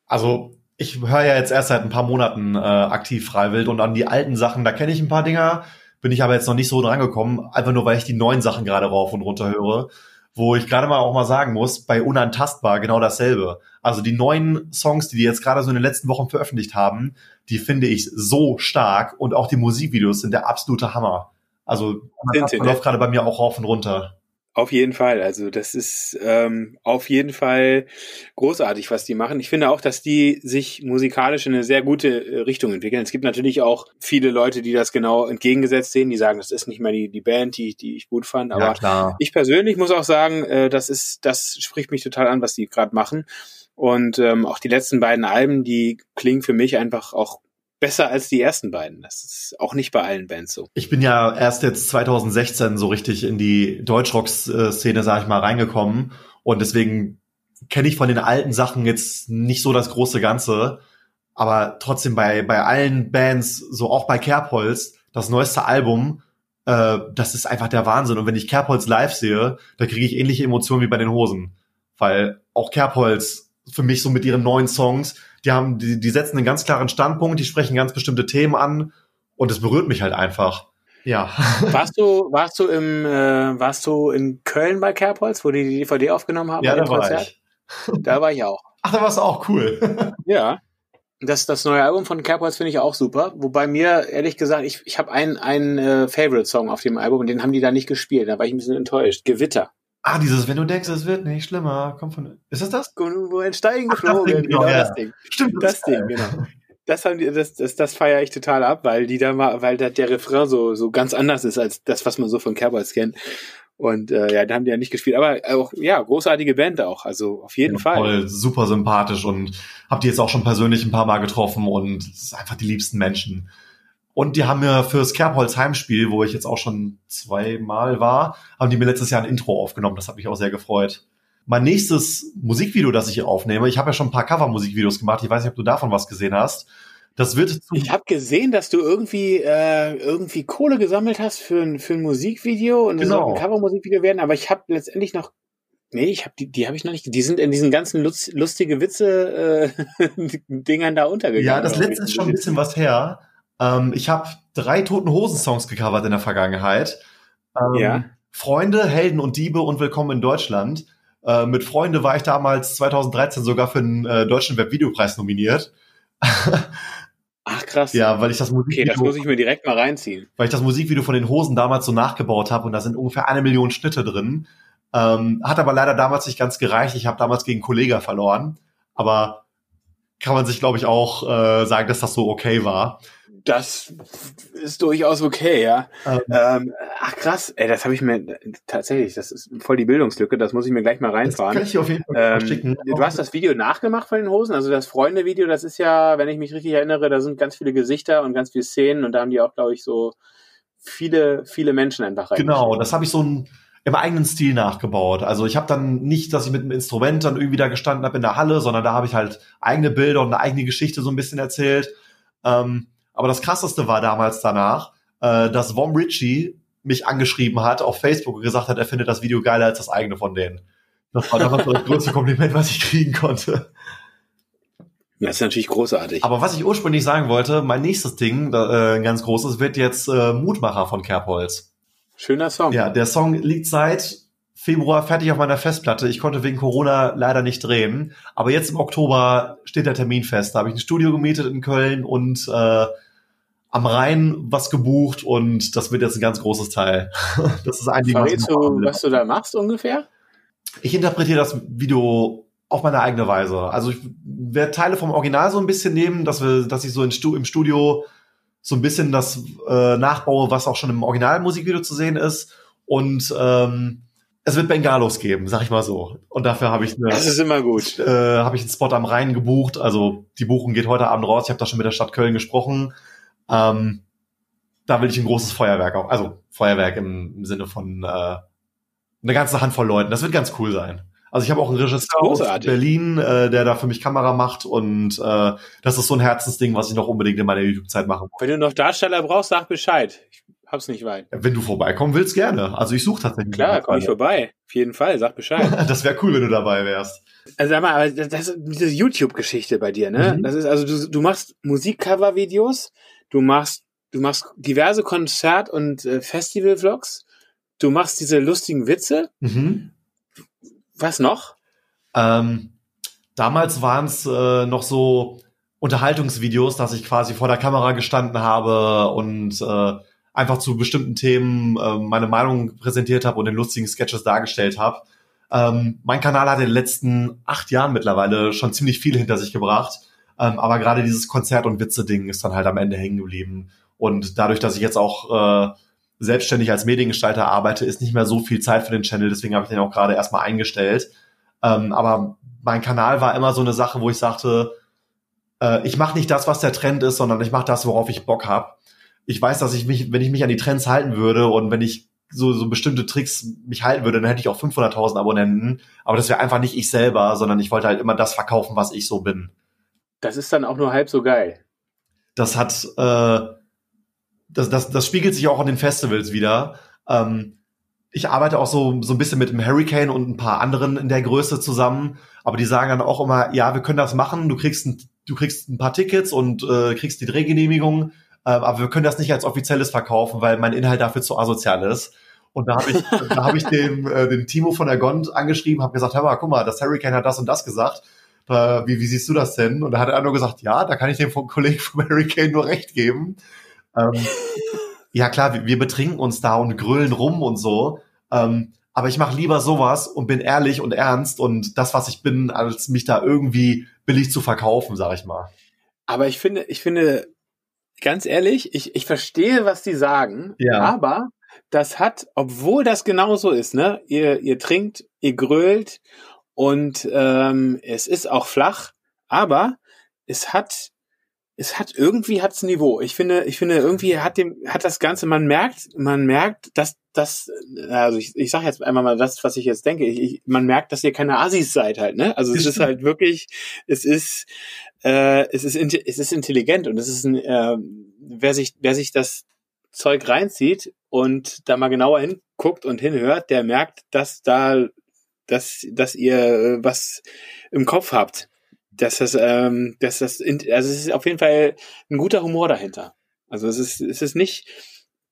S2: Also ich höre ja jetzt erst seit ein paar Monaten äh, aktiv Freiwild und an die alten Sachen, da kenne ich ein paar Dinger, bin ich aber jetzt noch nicht so drangekommen, einfach nur weil ich die neuen Sachen gerade rauf und runter höre, wo ich gerade mal auch mal sagen muss, bei Unantastbar genau dasselbe. Also die neuen Songs, die die jetzt gerade so in den letzten Wochen veröffentlicht haben, die finde ich so stark und auch die Musikvideos sind der absolute Hammer. Also Unantastbar
S3: ne?
S2: läuft gerade bei mir auch rauf und runter.
S3: Auf jeden Fall. Also das ist ähm, auf jeden Fall großartig, was die machen. Ich finde auch, dass die sich musikalisch in eine sehr gute äh, Richtung entwickeln. Es gibt natürlich auch viele Leute, die das genau entgegengesetzt sehen, die sagen, das ist nicht mehr die, die Band, die, die ich gut fand. Aber
S2: klar.
S3: ich persönlich muss auch sagen, äh, das ist, das spricht mich total an, was die gerade machen. Und ähm, auch die letzten beiden Alben, die klingen für mich einfach auch besser als die ersten beiden. Das ist auch nicht bei allen Bands so.
S2: Ich bin ja erst jetzt 2016 so richtig in die Deutschrock-Szene, sag ich mal, reingekommen. Und deswegen kenne ich von den alten Sachen jetzt nicht so das große Ganze. Aber trotzdem bei, bei allen Bands, so auch bei Kerbholz, das neueste Album, äh, das ist einfach der Wahnsinn. Und wenn ich Kerbholz live sehe, da kriege ich ähnliche Emotionen wie bei den Hosen. Weil auch Kerbholz für mich so mit ihren neuen Songs, die haben, die, die setzen einen ganz klaren Standpunkt, die sprechen ganz bestimmte Themen an und es berührt mich halt einfach. Ja.
S3: Warst du, warst du im, äh, warst du in Köln bei Kerbholz, wo die die DVD aufgenommen haben?
S2: Ja, da war
S3: Konzert?
S2: ich.
S3: Da war ich auch.
S2: Ach, da war's auch cool.
S3: Ja. Das, das neue Album von Kerbholz finde ich auch super. Wobei mir, ehrlich gesagt, ich, ich habe einen, einen äh, Favorite-Song auf dem Album und den haben die da nicht gespielt. Da war ich ein bisschen enttäuscht. Gewitter.
S2: Ah, dieses, wenn du denkst, es wird nicht schlimmer, kommt von. Ist das das?
S3: Wo ein Stein
S2: Ach, das
S3: geflogen.
S2: Ding, genau, ja.
S3: das Ding.
S2: Stimmt,
S3: Das
S2: ist geil.
S3: Ding, genau. Das haben die, das, das, das feiere ich total ab, weil die da mal, weil da der Refrain so, so ganz anders ist als das, was man so von Kerbholz kennt. Und äh, ja, da haben die ja nicht gespielt. Aber auch, ja, großartige Band auch. Also auf jeden
S2: Ja,
S3: Fall.
S2: Voll super sympathisch und hab die jetzt auch schon persönlich ein paar Mal getroffen und einfach die liebsten Menschen. Und die haben mir fürs Kerbholz Heimspiel, wo ich jetzt auch schon zweimal war, haben die mir letztes Jahr ein Intro aufgenommen. Das hat mich auch sehr gefreut. Mein nächstes Musikvideo, das ich aufnehme, ich habe ja schon ein paar Cover-Musikvideos gemacht. Ich weiß nicht, ob du davon was gesehen hast. Das wird zu
S3: Ich habe gesehen, dass du irgendwie äh, irgendwie Kohle gesammelt hast für ein für ein Musikvideo und es
S2: Genau.
S3: soll ein Cover-Musikvideo werden, aber ich habe letztendlich noch Nee, ich habe die, die habe ich noch nicht. Die sind in diesen ganzen Lutz, lustige Witze äh, Dingern da untergegangen.
S2: Ja, das letzte ist schon ein bisschen was her. Ähm, ich habe drei Toten Hosen-Songs gecovert in der Vergangenheit. Ähm,
S3: Ja.
S2: Freunde, Helden und Diebe und Willkommen in Deutschland. Äh, mit Freunde war ich damals 2013 sogar für den äh, Deutschen Webvideopreis nominiert.
S3: Ach krass.
S2: ja, weil ich das
S3: Okay,
S2: Musikvideo,
S3: das muss ich mir direkt mal reinziehen.
S2: weil ich das Musikvideo von den Hosen damals so nachgebaut habe und da sind ungefähr eine Million Schnitte drin. Ähm, hat aber leider damals nicht ganz gereicht. Ich habe damals gegen Kollega verloren. Aber kann man sich, glaube ich, auch äh, sagen, dass das so okay war.
S3: Das ist durchaus okay, ja.
S2: Ähm,
S3: Ähm, ach krass, ey, das habe ich mir tatsächlich, das ist voll die Bildungslücke, das muss ich mir gleich mal
S2: das kann
S3: reinfahren.
S2: ich auf jeden Fall
S3: Ähm,
S2: schicken.
S3: du hast das Video nachgemacht von den Hosen, also das Freunde-Video, das ist ja, wenn ich mich richtig erinnere, da sind ganz viele Gesichter und ganz viele Szenen und da haben die auch, glaube ich, so viele, viele Menschen einfach rein.
S2: Genau, das habe ich so ein, im eigenen Stil nachgebaut. Also ich habe dann nicht, dass ich mit einem Instrument dann irgendwie da gestanden habe in der Halle, sondern da habe ich halt eigene Bilder und eine eigene Geschichte so ein bisschen erzählt. Ähm, aber das krasseste war damals danach, äh, dass Vom Ritchie mich angeschrieben hat auf Facebook und gesagt hat, er findet das Video geiler als das eigene von denen. Das war damals das größte Kompliment, was ich kriegen konnte.
S3: Das ist natürlich großartig.
S2: Aber was ich ursprünglich sagen wollte, mein nächstes Ding, äh, ein ganz großes, wird jetzt äh, Mutmacher von Kerbholz.
S3: Schöner Song.
S2: Ja, der Song liegt seit Februar fertig auf meiner Festplatte. Ich konnte wegen Corona leider nicht drehen. Aber jetzt im Oktober steht der Termin fest. Da habe ich ein Studio gemietet in Köln und äh, am Rhein was gebucht und das wird jetzt ein ganz großes Teil. das ist ein
S3: Verrätst du, was du da machst ungefähr?
S2: Ich interpretiere das Video auf meine eigene Weise. Also ich werde Teile vom Original so ein bisschen nehmen, dass wir, dass ich so in Stu im Studio so ein bisschen das äh, nachbaue, was auch schon im Originalmusikvideo zu sehen ist. Und ähm, es wird Bengalos geben, sag ich mal so. Und dafür habe ich eine,
S3: Das ist immer gut.
S2: äh, habe ich einen Spot am Rhein gebucht. Also die Buchung geht heute Abend raus. Ich habe da schon mit der Stadt Köln gesprochen. Ähm, da will ich ein großes Feuerwerk auch, also Feuerwerk im, Sinne von äh, eine ganze Handvoll Leuten. Das wird ganz cool sein. Also ich habe auch einen Regisseur aus. Berlin, äh, der da für mich Kamera macht und äh, das ist so ein Herzensding, was ich noch unbedingt in meiner YouTube-Zeit machen
S3: Wenn du noch Darsteller brauchst, sag Bescheid. Ich hab's nicht weit.
S2: Wenn du vorbeikommen willst, gerne. Also ich suche tatsächlich.
S3: Klar, komm ich vorbei. Auf jeden Fall, sag Bescheid.
S2: Das wäre cool, wenn du dabei wärst.
S3: Also sag mal, aber das, das diese YouTube-Geschichte bei dir, ne?
S2: Mhm.
S3: Das ist also du, du machst Musikcover-Videos, du machst du machst diverse Konzert- und äh, Festival-Vlogs, du machst diese lustigen Witze.
S2: Mhm.
S3: Was noch?
S2: Ähm, damals waren es äh, noch so Unterhaltungsvideos, dass ich quasi vor der Kamera gestanden habe und äh, einfach zu bestimmten Themen äh, meine Meinung präsentiert habe und in lustigen Sketches dargestellt habe. Ähm, mein Kanal hat in den letzten acht Jahren mittlerweile schon ziemlich viel hinter sich gebracht. Ähm, aber gerade dieses Konzert- und Witze-Ding ist dann halt am Ende hängen geblieben. Und dadurch, dass ich jetzt auch äh, selbstständig als Mediengestalter arbeite, ist nicht mehr so viel Zeit für den Channel. Deswegen habe ich den auch gerade erstmal eingestellt. Ähm, aber mein Kanal war immer so eine Sache, wo ich sagte, äh, ich mache nicht das, was der Trend ist, sondern ich mache das, worauf ich Bock habe. Ich weiß, dass ich mich, wenn ich mich an die Trends halten würde und wenn ich so, so bestimmte Tricks mich halten würde, dann hätte ich auch 500.000 Abonnenten. Aber das wäre einfach nicht ich selber, sondern ich wollte halt immer das verkaufen, was ich so bin.
S3: Das ist dann auch nur halb so geil.
S2: Das hat, äh, das, das, das spiegelt sich auch an den Festivals wieder. Ähm, ich arbeite auch so, so ein bisschen mit dem Hurricane und ein paar anderen in der Größe zusammen, aber die sagen dann auch immer, ja, wir können das machen, du kriegst ein, du kriegst ein paar Tickets und äh, kriegst die Drehgenehmigung, aber wir können das nicht als offizielles verkaufen, weil mein Inhalt dafür zu asozial ist. Und da habe ich, da habe ich dem, äh, dem Timo von der Gond angeschrieben, habe gesagt, hör mal, guck mal, das Hurricane hat das und das gesagt. Äh, wie, wie siehst du das denn? Und da hat er nur gesagt, ja, da kann ich dem Kollegen vom Hurricane nur recht geben. Ähm, ja klar, wir, wir betrinken uns da und grüllen rum und so. Ähm, aber ich mache lieber sowas und bin ehrlich und ernst und das, was ich bin, als mich da irgendwie billig zu verkaufen, sag ich mal.
S3: Aber ich finde, ich finde, ganz ehrlich, ich, ich verstehe, was die sagen,
S2: Ja.
S3: aber das hat, obwohl das genauso ist, ne, ihr, ihr trinkt, ihr grölt und ähm, es ist auch flach, aber es hat, es hat irgendwie hat's Niveau. Ich finde, ich finde irgendwie hat dem, hat das Ganze, man merkt, man merkt, dass das, also ich, ich sage jetzt einmal mal das, was ich jetzt denke. Ich, ich, man merkt, dass ihr keine Assis seid halt, ne? Also es ist halt wirklich, es ist, äh, es ist, es ist intelligent und es ist ein, äh, wer sich, wer sich das Zeug reinzieht und da mal genauer hinguckt und hinhört, der merkt, dass da, dass, dass ihr äh, was im Kopf habt. Dass das, ähm, dass das, also es ist auf jeden Fall ein guter Humor dahinter. Also es ist, es ist nicht,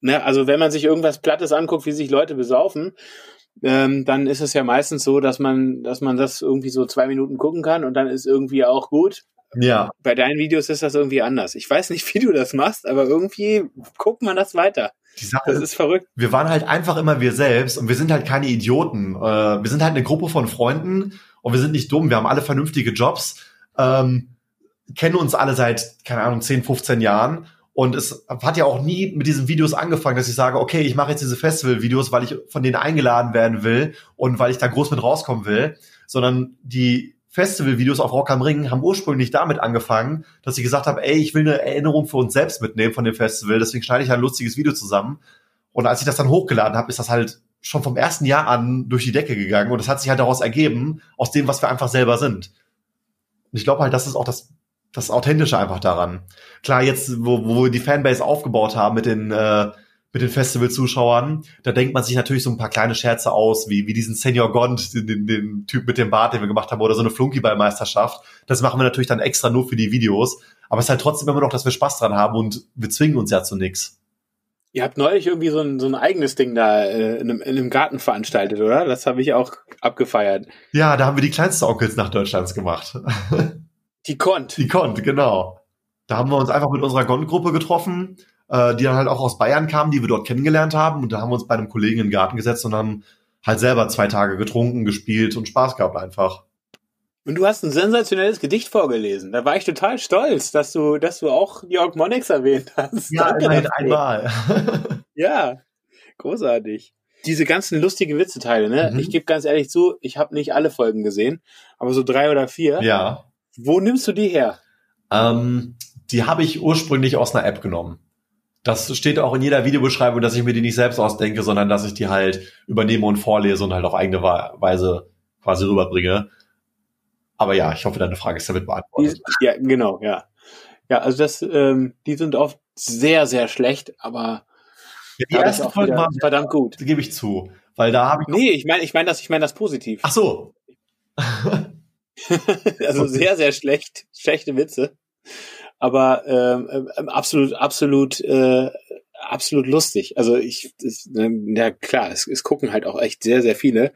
S3: ne, also wenn man sich irgendwas Plattes anguckt, wie sich Leute besaufen, ähm, dann ist es ja meistens so, dass man, dass man das irgendwie so zwei Minuten gucken kann und dann ist irgendwie auch gut.
S2: Ja,
S3: Bei deinen Videos ist das irgendwie anders. Ich weiß nicht, wie du das machst, aber irgendwie guckt man das weiter.
S2: Die Sache
S3: Das ist verrückt.
S2: wir waren halt einfach immer wir selbst und wir sind halt keine Idioten. Äh, wir sind halt eine Gruppe von Freunden und wir sind nicht dumm. Wir haben alle vernünftige Jobs, ähm, kennen uns alle seit, keine Ahnung, 10, 15 Jahren. Und es hat ja auch nie mit diesen Videos angefangen, dass ich sage, okay, ich mache jetzt diese Festival-Videos, weil ich von denen eingeladen werden will und weil ich da groß mit rauskommen will, sondern die Festival-Videos auf Rock am Ring haben ursprünglich damit angefangen, dass ich gesagt habe, ey, ich will eine Erinnerung für uns selbst mitnehmen von dem Festival, deswegen schneide ich ein lustiges Video zusammen. Und als ich das dann hochgeladen habe, ist das halt schon vom ersten Jahr an durch die Decke gegangen und das hat sich halt daraus ergeben, aus dem, was wir einfach selber sind. Und ich glaube halt, das ist auch das, das Authentische einfach daran. Klar, jetzt, wo, wo wir die Fanbase aufgebaut haben mit den, äh, mit den Festival-Zuschauern, da denkt man sich natürlich so ein paar kleine Scherze aus, wie, wie diesen Senior Gond, den, den, den Typ mit dem Bart, den wir gemacht haben, oder so eine Flunkyball-Meisterschaft. Das machen wir natürlich dann extra nur für die Videos. Aber es ist halt trotzdem immer noch, dass wir Spaß dran haben und wir zwingen uns ja zu nix.
S3: Ihr habt neulich irgendwie so ein, so ein eigenes Ding da äh, in, einem, in einem Garten veranstaltet, oder? Das habe ich auch abgefeiert.
S2: Ja, da haben wir die kleinste Onkels nach Deutschlands gemacht.
S3: Die Kont.
S2: Die Kont, genau. Da haben wir uns einfach mit unserer Gond-Gruppe getroffen, äh, die dann halt auch aus Bayern kamen, die wir dort kennengelernt haben. Und da haben wir uns bei einem Kollegen in den Garten gesetzt und haben halt selber zwei Tage getrunken, gespielt und Spaß gehabt einfach.
S3: Und du hast ein sensationelles Gedicht vorgelesen. Da war ich total stolz, dass du, dass du auch Jörg Monix erwähnt hast. Danke
S2: immerhin einmal.
S3: Ja, großartig. Diese ganzen lustigen Witzeteile, ne?
S2: Mhm.
S3: Ich gebe ganz ehrlich zu, ich habe nicht alle Folgen gesehen, aber so drei oder vier.
S2: ja.
S3: Wo nimmst du die her?
S2: Ähm, die habe ich ursprünglich aus einer App genommen. Das steht auch in jeder Videobeschreibung, dass ich mir die nicht selbst ausdenke, sondern dass ich die halt übernehme und vorlese und halt auf eigene Weise quasi rüberbringe. Aber ja, ich hoffe, deine Frage ist damit beantwortet.
S3: Ja, genau, ja. Ja, also das, ähm, die sind oft sehr, sehr schlecht, aber
S2: Ja, die erste Folge
S3: wieder
S2: war,
S3: verdammt gut.
S2: gebe ich zu, weil da habe ich.
S3: Nee, ich meine, ich meine das, ich meine das positiv.
S2: Ach so.
S3: also sehr, sehr schlecht, schlechte Witze. Aber ähm, ähm, absolut, absolut, äh, absolut lustig. Also ich, ne, ja klar, es, es gucken halt auch echt sehr, sehr viele.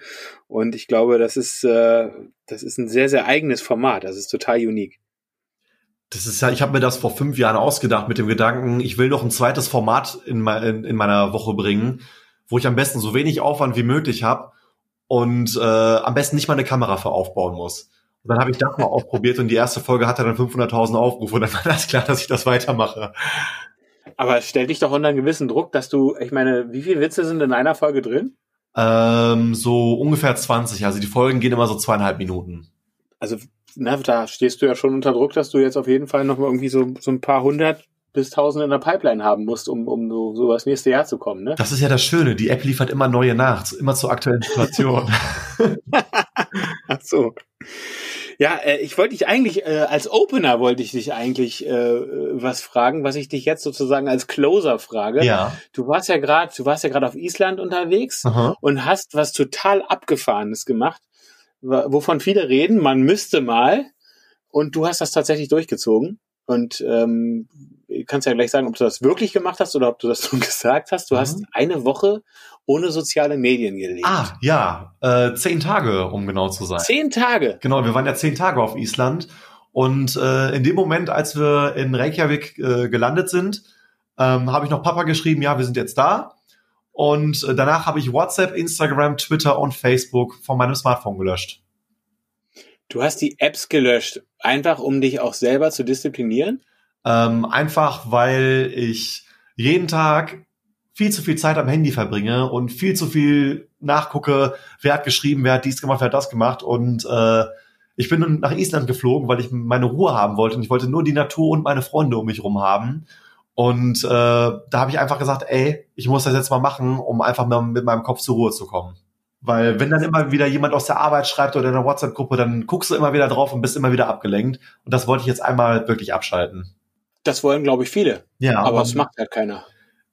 S3: Und ich glaube, das ist, äh, das ist ein sehr, sehr eigenes Format. Das ist total unique.
S2: Das ist ja, ich habe mir das vor fünf Jahren ausgedacht mit dem Gedanken, ich will noch ein zweites Format in, in, in meiner Woche bringen, wo ich am besten so wenig Aufwand wie möglich habe und äh, am besten nicht mal eine Kamera für aufbauen muss. Und dann habe ich das mal ausprobiert und die erste Folge hatte dann 500.000 Aufrufe und dann war das klar, dass ich das weitermache.
S3: Aber es stellt dich doch unter einen gewissen Druck, dass du, ich meine, wie viele Witze sind in einer Folge drin?
S2: Ähm, so ungefähr 20, also die Folgen gehen immer so zweieinhalb Minuten.
S3: Also, na, da stehst du ja schon unter Druck, dass du jetzt auf jeden Fall noch mal irgendwie so, so ein paar hundert bis tausend in der Pipeline haben musst, um, um so, so das nächste Jahr zu kommen, ne?
S2: Das ist ja das Schöne, die App liefert immer neue nach, immer zur aktuellen Situation.
S3: Ach so. Ja, äh, ich wollte dich eigentlich, äh, als Opener wollte ich dich eigentlich äh, was fragen, was ich dich jetzt sozusagen als Closer frage.
S2: ja.
S3: Du warst ja gerade, du warst ja gerade auf Island unterwegs
S2: Aha.
S3: und hast was total Abgefahrenes gemacht, wovon viele reden, man müsste mal. Und du hast das tatsächlich durchgezogen. Und ähm, kannst ja gleich sagen, ob du das wirklich gemacht hast oder ob du das nur gesagt hast. Du
S2: Mhm.
S3: hast eine Woche ohne soziale Medien gelebt.
S2: Ah, ja, äh, zehn Tage, um genau zu sein.
S3: Zehn Tage.
S2: Genau, wir waren ja zehn Tage auf Island und äh, in dem Moment, als wir in Reykjavik äh, gelandet sind, ähm, habe ich noch Papa geschrieben, ja, wir sind jetzt da. Und äh, danach habe ich WhatsApp, Instagram, Twitter und Facebook von meinem Smartphone gelöscht.
S3: Du hast die Apps gelöscht, einfach um dich auch selber zu disziplinieren?
S2: Ähm, einfach weil ich jeden Tag viel zu viel Zeit am Handy verbringe und viel zu viel nachgucke, wer hat geschrieben, wer hat dies gemacht, wer hat das gemacht. Und äh, ich bin nach Island geflogen, weil ich meine Ruhe haben wollte. Und ich wollte nur die Natur und meine Freunde um mich rum haben. Und äh, da habe ich einfach gesagt, ey, ich muss das jetzt mal machen, um einfach mal mit meinem Kopf zur Ruhe zu kommen. Weil wenn dann immer wieder jemand aus der Arbeit schreibt oder in einer WhatsApp-Gruppe, dann guckst du immer wieder drauf und bist immer wieder abgelenkt. Und das wollte ich jetzt einmal wirklich abschalten.
S3: Das wollen, glaube ich, viele.
S2: Ja,
S3: aber es macht halt keiner.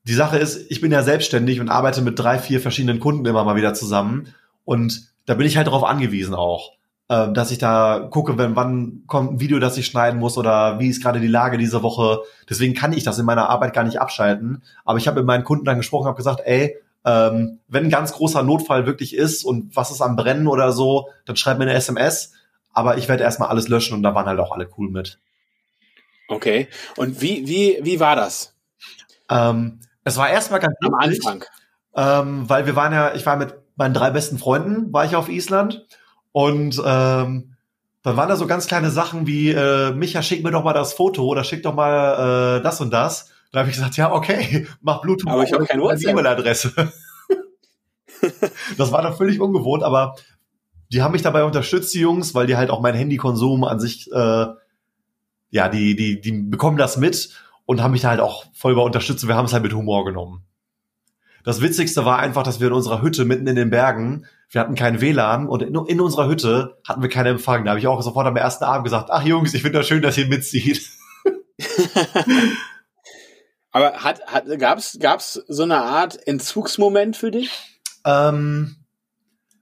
S2: die Sache ist, ich bin ja selbstständig und arbeite mit drei, vier verschiedenen Kunden immer mal wieder zusammen. Und da bin ich halt darauf angewiesen auch, äh, dass ich da gucke, wenn wann kommt ein Video, das ich schneiden muss oder wie ist gerade die Lage diese Woche. Deswegen kann ich das in meiner Arbeit gar nicht abschalten. Aber ich habe mit meinen Kunden dann gesprochen, habe gesagt, ey, ähm, wenn ein ganz großer Notfall wirklich ist und was ist am Brennen oder so, dann schreib mir eine SMS. Aber ich werde erstmal alles löschen und da waren halt auch alle cool mit.
S3: Okay. Und wie, wie, wie war das?
S2: Ähm, Es war erstmal ganz
S3: Am
S2: lustig,
S3: Anfang.
S2: ähm, weil wir waren ja, ich war mit meinen drei besten Freunden, war ich auf Island und ähm, dann waren da so ganz kleine Sachen wie, äh, Micha, schick mir doch mal das Foto oder schick doch mal äh, das und das. Da habe ich gesagt, ja, okay, mach Bluetooth.
S3: Aber ich hab
S2: auf
S3: kein
S2: meine
S3: WhatsApp.
S2: E-Mail-Adresse. das war dann völlig ungewohnt, aber die haben mich dabei unterstützt, die Jungs, weil die halt auch meinen Handykonsum an sich, äh, ja, die, die, die bekommen das mit und haben mich da halt auch voll bei unterstützt. Wir haben es halt mit Humor genommen. Das Witzigste war einfach, dass wir in unserer Hütte mitten in den Bergen, wir hatten kein WLAN und in, in unserer Hütte hatten wir keinen Empfang. Da habe ich auch sofort am ersten Abend gesagt, ach Jungs, ich finde das schön, dass ihr mitzieht.
S3: Aber hat, hat, gab's, gab's so eine Art Entzugsmoment für dich?
S2: Ähm,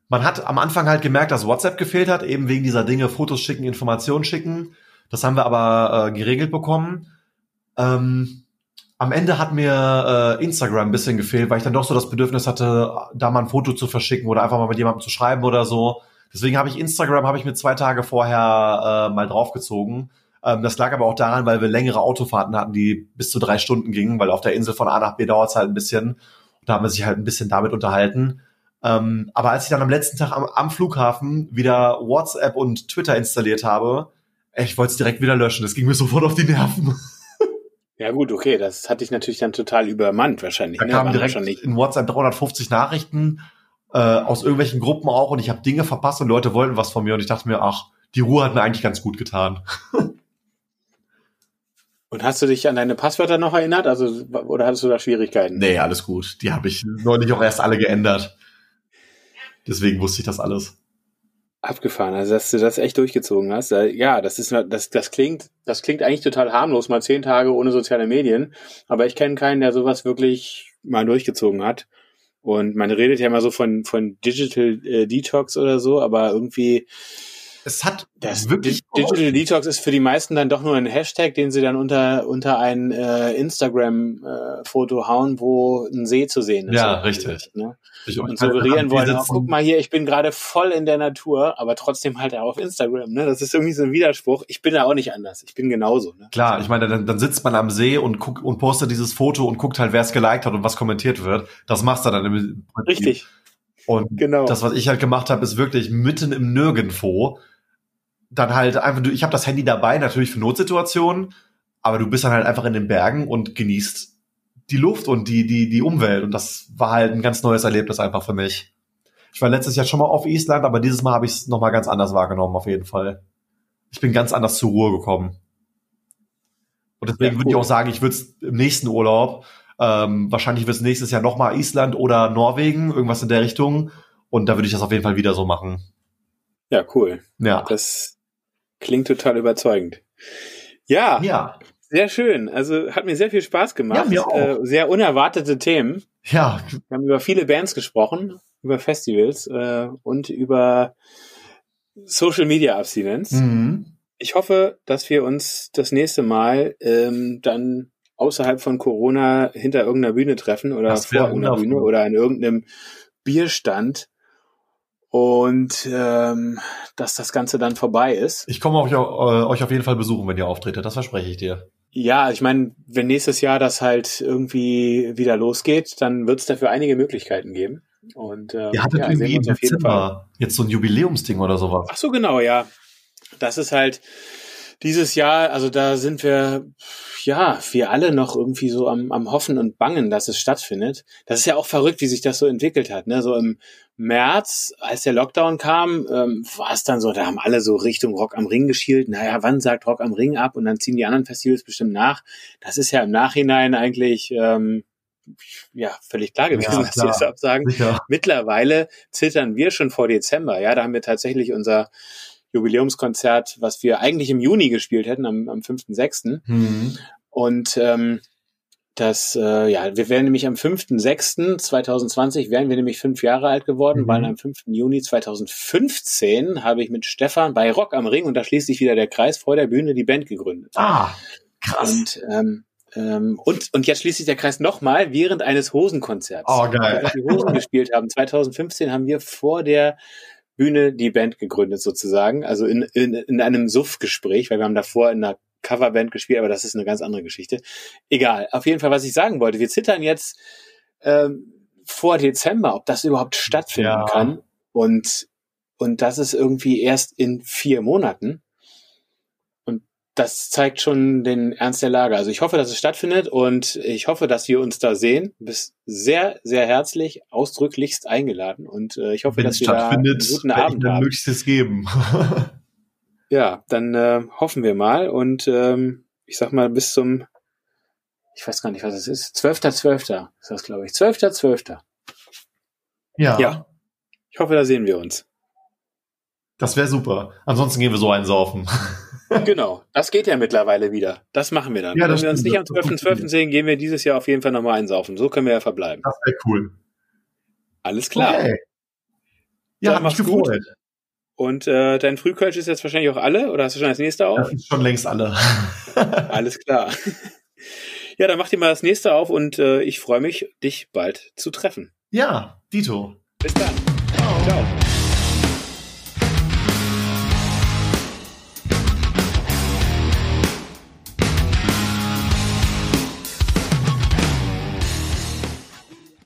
S2: man hat am Anfang halt gemerkt, dass WhatsApp gefehlt hat, eben wegen dieser Dinge, Fotos schicken, Informationen schicken. Das haben wir aber äh, geregelt bekommen. Ähm, am Ende hat mir äh, Instagram ein bisschen gefehlt, weil ich dann doch so das Bedürfnis hatte, da mal ein Foto zu verschicken oder einfach mal mit jemandem zu schreiben oder so. Deswegen habe ich Instagram habe ich mir zwei Tage vorher äh, mal draufgezogen. Ähm, das lag aber auch daran, weil wir längere Autofahrten hatten, die bis zu drei Stunden gingen, weil auf der Insel von A nach B dauert es halt ein bisschen. Da haben wir sich halt ein bisschen damit unterhalten. Ähm, aber als ich dann am letzten Tag am, am Flughafen wieder WhatsApp und Twitter installiert habe, ich wollte es direkt wieder löschen. Das ging mir sofort auf die Nerven.
S3: Ja gut, okay, das hat dich natürlich dann total übermannt wahrscheinlich.
S2: Da
S3: ne?
S2: kamen direkt in WhatsApp 350 Nachrichten äh, aus irgendwelchen Gruppen auch und ich habe Dinge verpasst und Leute wollten was von mir und ich dachte mir, ach, die Ruhe hat mir eigentlich ganz gut getan.
S3: Und hast du dich an deine Passwörter noch erinnert? Also, oder hattest du da Schwierigkeiten?
S2: Nee, alles gut. Die habe ich neulich auch erst alle geändert. Deswegen wusste ich das alles.
S3: Abgefahren, also dass du das echt durchgezogen hast. Ja, das ist das, das klingt, das klingt eigentlich total harmlos, mal zehn Tage ohne soziale Medien. Aber ich kenne keinen, der sowas wirklich mal durchgezogen hat. Und man redet ja immer so von, von Digital äh, Detox oder so, aber irgendwie
S2: Es hat
S3: das
S2: wirklich
S3: Di- Digital Detox ist für die meisten dann doch nur ein Hashtag, den sie dann unter, unter ein äh, Instagram-Foto hauen, wo ein See zu sehen ist.
S2: Ja, richtig.
S3: Ne?
S2: Ich-
S3: und suggerieren wollen, auch,
S2: sitzen.
S3: guck mal hier, ich bin gerade voll in der Natur, aber trotzdem halt auch auf Instagram. Ne? Das ist irgendwie so ein Widerspruch. Ich bin da auch nicht anders. Ich bin genauso. Ne?
S2: Klar, ich meine, dann, dann sitzt man am See und guckt und postet dieses Foto und guckt halt, wer es geliked hat und was kommentiert wird. Das machst du dann im Prinzip.
S3: Richtig,
S2: Und
S3: genau.
S2: das, was ich halt gemacht habe, ist wirklich mitten im Nirgendwo. Dann halt einfach, du- ich habe das Handy dabei, natürlich für Notsituationen, aber du bist dann halt einfach in den Bergen und genießt die Luft und die, die, die Umwelt. Und das war halt ein ganz neues Erlebnis einfach für mich. Ich war letztes Jahr schon mal auf Island, aber dieses Mal habe ich es nochmal ganz anders wahrgenommen, auf jeden Fall. Ich bin ganz anders zur Ruhe gekommen. Und deswegen
S3: Ja,
S2: würde ich
S3: cool.
S2: auch sagen, ich würde es im nächsten Urlaub, ähm, wahrscheinlich wird es nächstes Jahr nochmal Island oder Norwegen, irgendwas in der Richtung. Und da würde ich das auf jeden Fall wieder so machen.
S3: ja, cool.
S2: Ja.
S3: Das klingt total überzeugend. Ja,
S2: Ja.
S3: sehr schön. Also hat mir sehr viel Spaß gemacht.
S2: Ja, mir auch.
S3: Äh, sehr unerwartete Themen.
S2: Ja.
S3: Wir haben über viele Bands gesprochen, über Festivals äh, und über Social Media Abstinenz.
S2: Mhm.
S3: Ich hoffe, dass wir uns das nächste Mal ähm, dann außerhalb von Corona hinter irgendeiner Bühne treffen oder vor
S2: wundervoll.
S3: Bühne oder an irgendeinem Bierstand und ähm, dass das Ganze dann vorbei ist.
S2: Ich komme euch, äh, euch auf jeden Fall besuchen, wenn ihr auftretet. Das verspreche ich dir.
S3: Ja, ich meine, wenn nächstes Jahr das halt irgendwie wieder losgeht, dann wird es dafür einige Möglichkeiten geben. Und ähm,
S2: Ihr hattet
S3: ja,
S2: irgendwie im. Dezember jetzt so ein Jubiläumsding oder sowas.
S3: Ach so, genau, ja. Das ist halt dieses Jahr, also da sind wir, ja, wir alle noch irgendwie so am, am Hoffen und Bangen, dass es stattfindet. Das ist ja auch verrückt, wie sich das so entwickelt hat. Ne? So im März, als der Lockdown kam, ähm, war es dann so, da haben alle so Richtung Rock am Ring geschielt. Naja, wann sagt Rock am Ring ab? Und dann ziehen die anderen Festivals bestimmt nach. Das ist ja im Nachhinein eigentlich, ähm, ja, völlig klar gewesen,
S2: Ja,
S3: dass sie das absagen.
S2: Sicher.
S3: Mittlerweile zittern wir schon vor Dezember. Ja, da haben wir tatsächlich unser Jubiläumskonzert, was wir eigentlich im Juni gespielt hätten, am, am 5.6.
S2: Mhm.
S3: Und ähm, das, äh, ja, wir wären nämlich am 5.6.2020 wären wir nämlich fünf Jahre alt geworden,
S2: Mhm.
S3: weil am 5. Juni 2015 habe ich mit Stefan bei Rock am Ring, und da schließt sich wieder der Kreis, vor der Bühne die Band gegründet.
S2: Ah, krass.
S3: Und, ähm, ähm, und, und jetzt schließt sich der Kreis nochmal während eines Hosenkonzerts.
S2: Oh, geil.
S3: Wir die Hosen gespielt haben. 2015 haben wir vor der Bühne die Band gegründet sozusagen. Also in, in, in einem Suff-Gespräch, weil wir haben davor in einer Coverband gespielt, aber das ist eine ganz andere Geschichte. Egal. Auf jeden Fall, was ich sagen wollte, wir zittern jetzt ähm, vor Dezember, ob das überhaupt stattfinden ja. kann. Und, und das ist irgendwie erst in vier Monaten das zeigt schon den Ernst der Lage. Also ich hoffe, dass es stattfindet und ich hoffe, dass wir uns da sehen. Du bist sehr, sehr herzlich, ausdrücklichst eingeladen und äh, ich hoffe,
S2: Wenn
S3: dass
S2: wir da einen guten Abend haben. Möglichstes geben.
S3: ja, dann äh, hoffen wir mal und ähm, ich sag mal bis zum, ich weiß gar nicht, was es ist, 12.12. .12. ist das, glaube ich. 12.12. .12.
S2: Ja.
S3: Ja. Ich hoffe, da sehen wir uns.
S2: Das wäre super. Ansonsten gehen wir so einsaufen.
S3: Genau, das geht ja mittlerweile wieder. Das machen wir dann. Ja, Wenn wir uns nicht am 12.12. .12. sehen, gehen wir dieses Jahr auf jeden Fall nochmal einsaufen. So können wir ja verbleiben.
S2: Das wäre cool.
S3: Alles klar. Okay.
S2: Ja, dann mach's gut.
S3: Und äh, dein Frühkölsch ist jetzt wahrscheinlich auch alle oder hast du schon das nächste auf?
S2: Das ist schon längst alle.
S3: Alles klar. Ja, dann mach dir mal das nächste auf und äh, ich freue mich, dich bald zu treffen.
S2: Ja, Dito.
S3: Bis dann. Ciao. Ciao.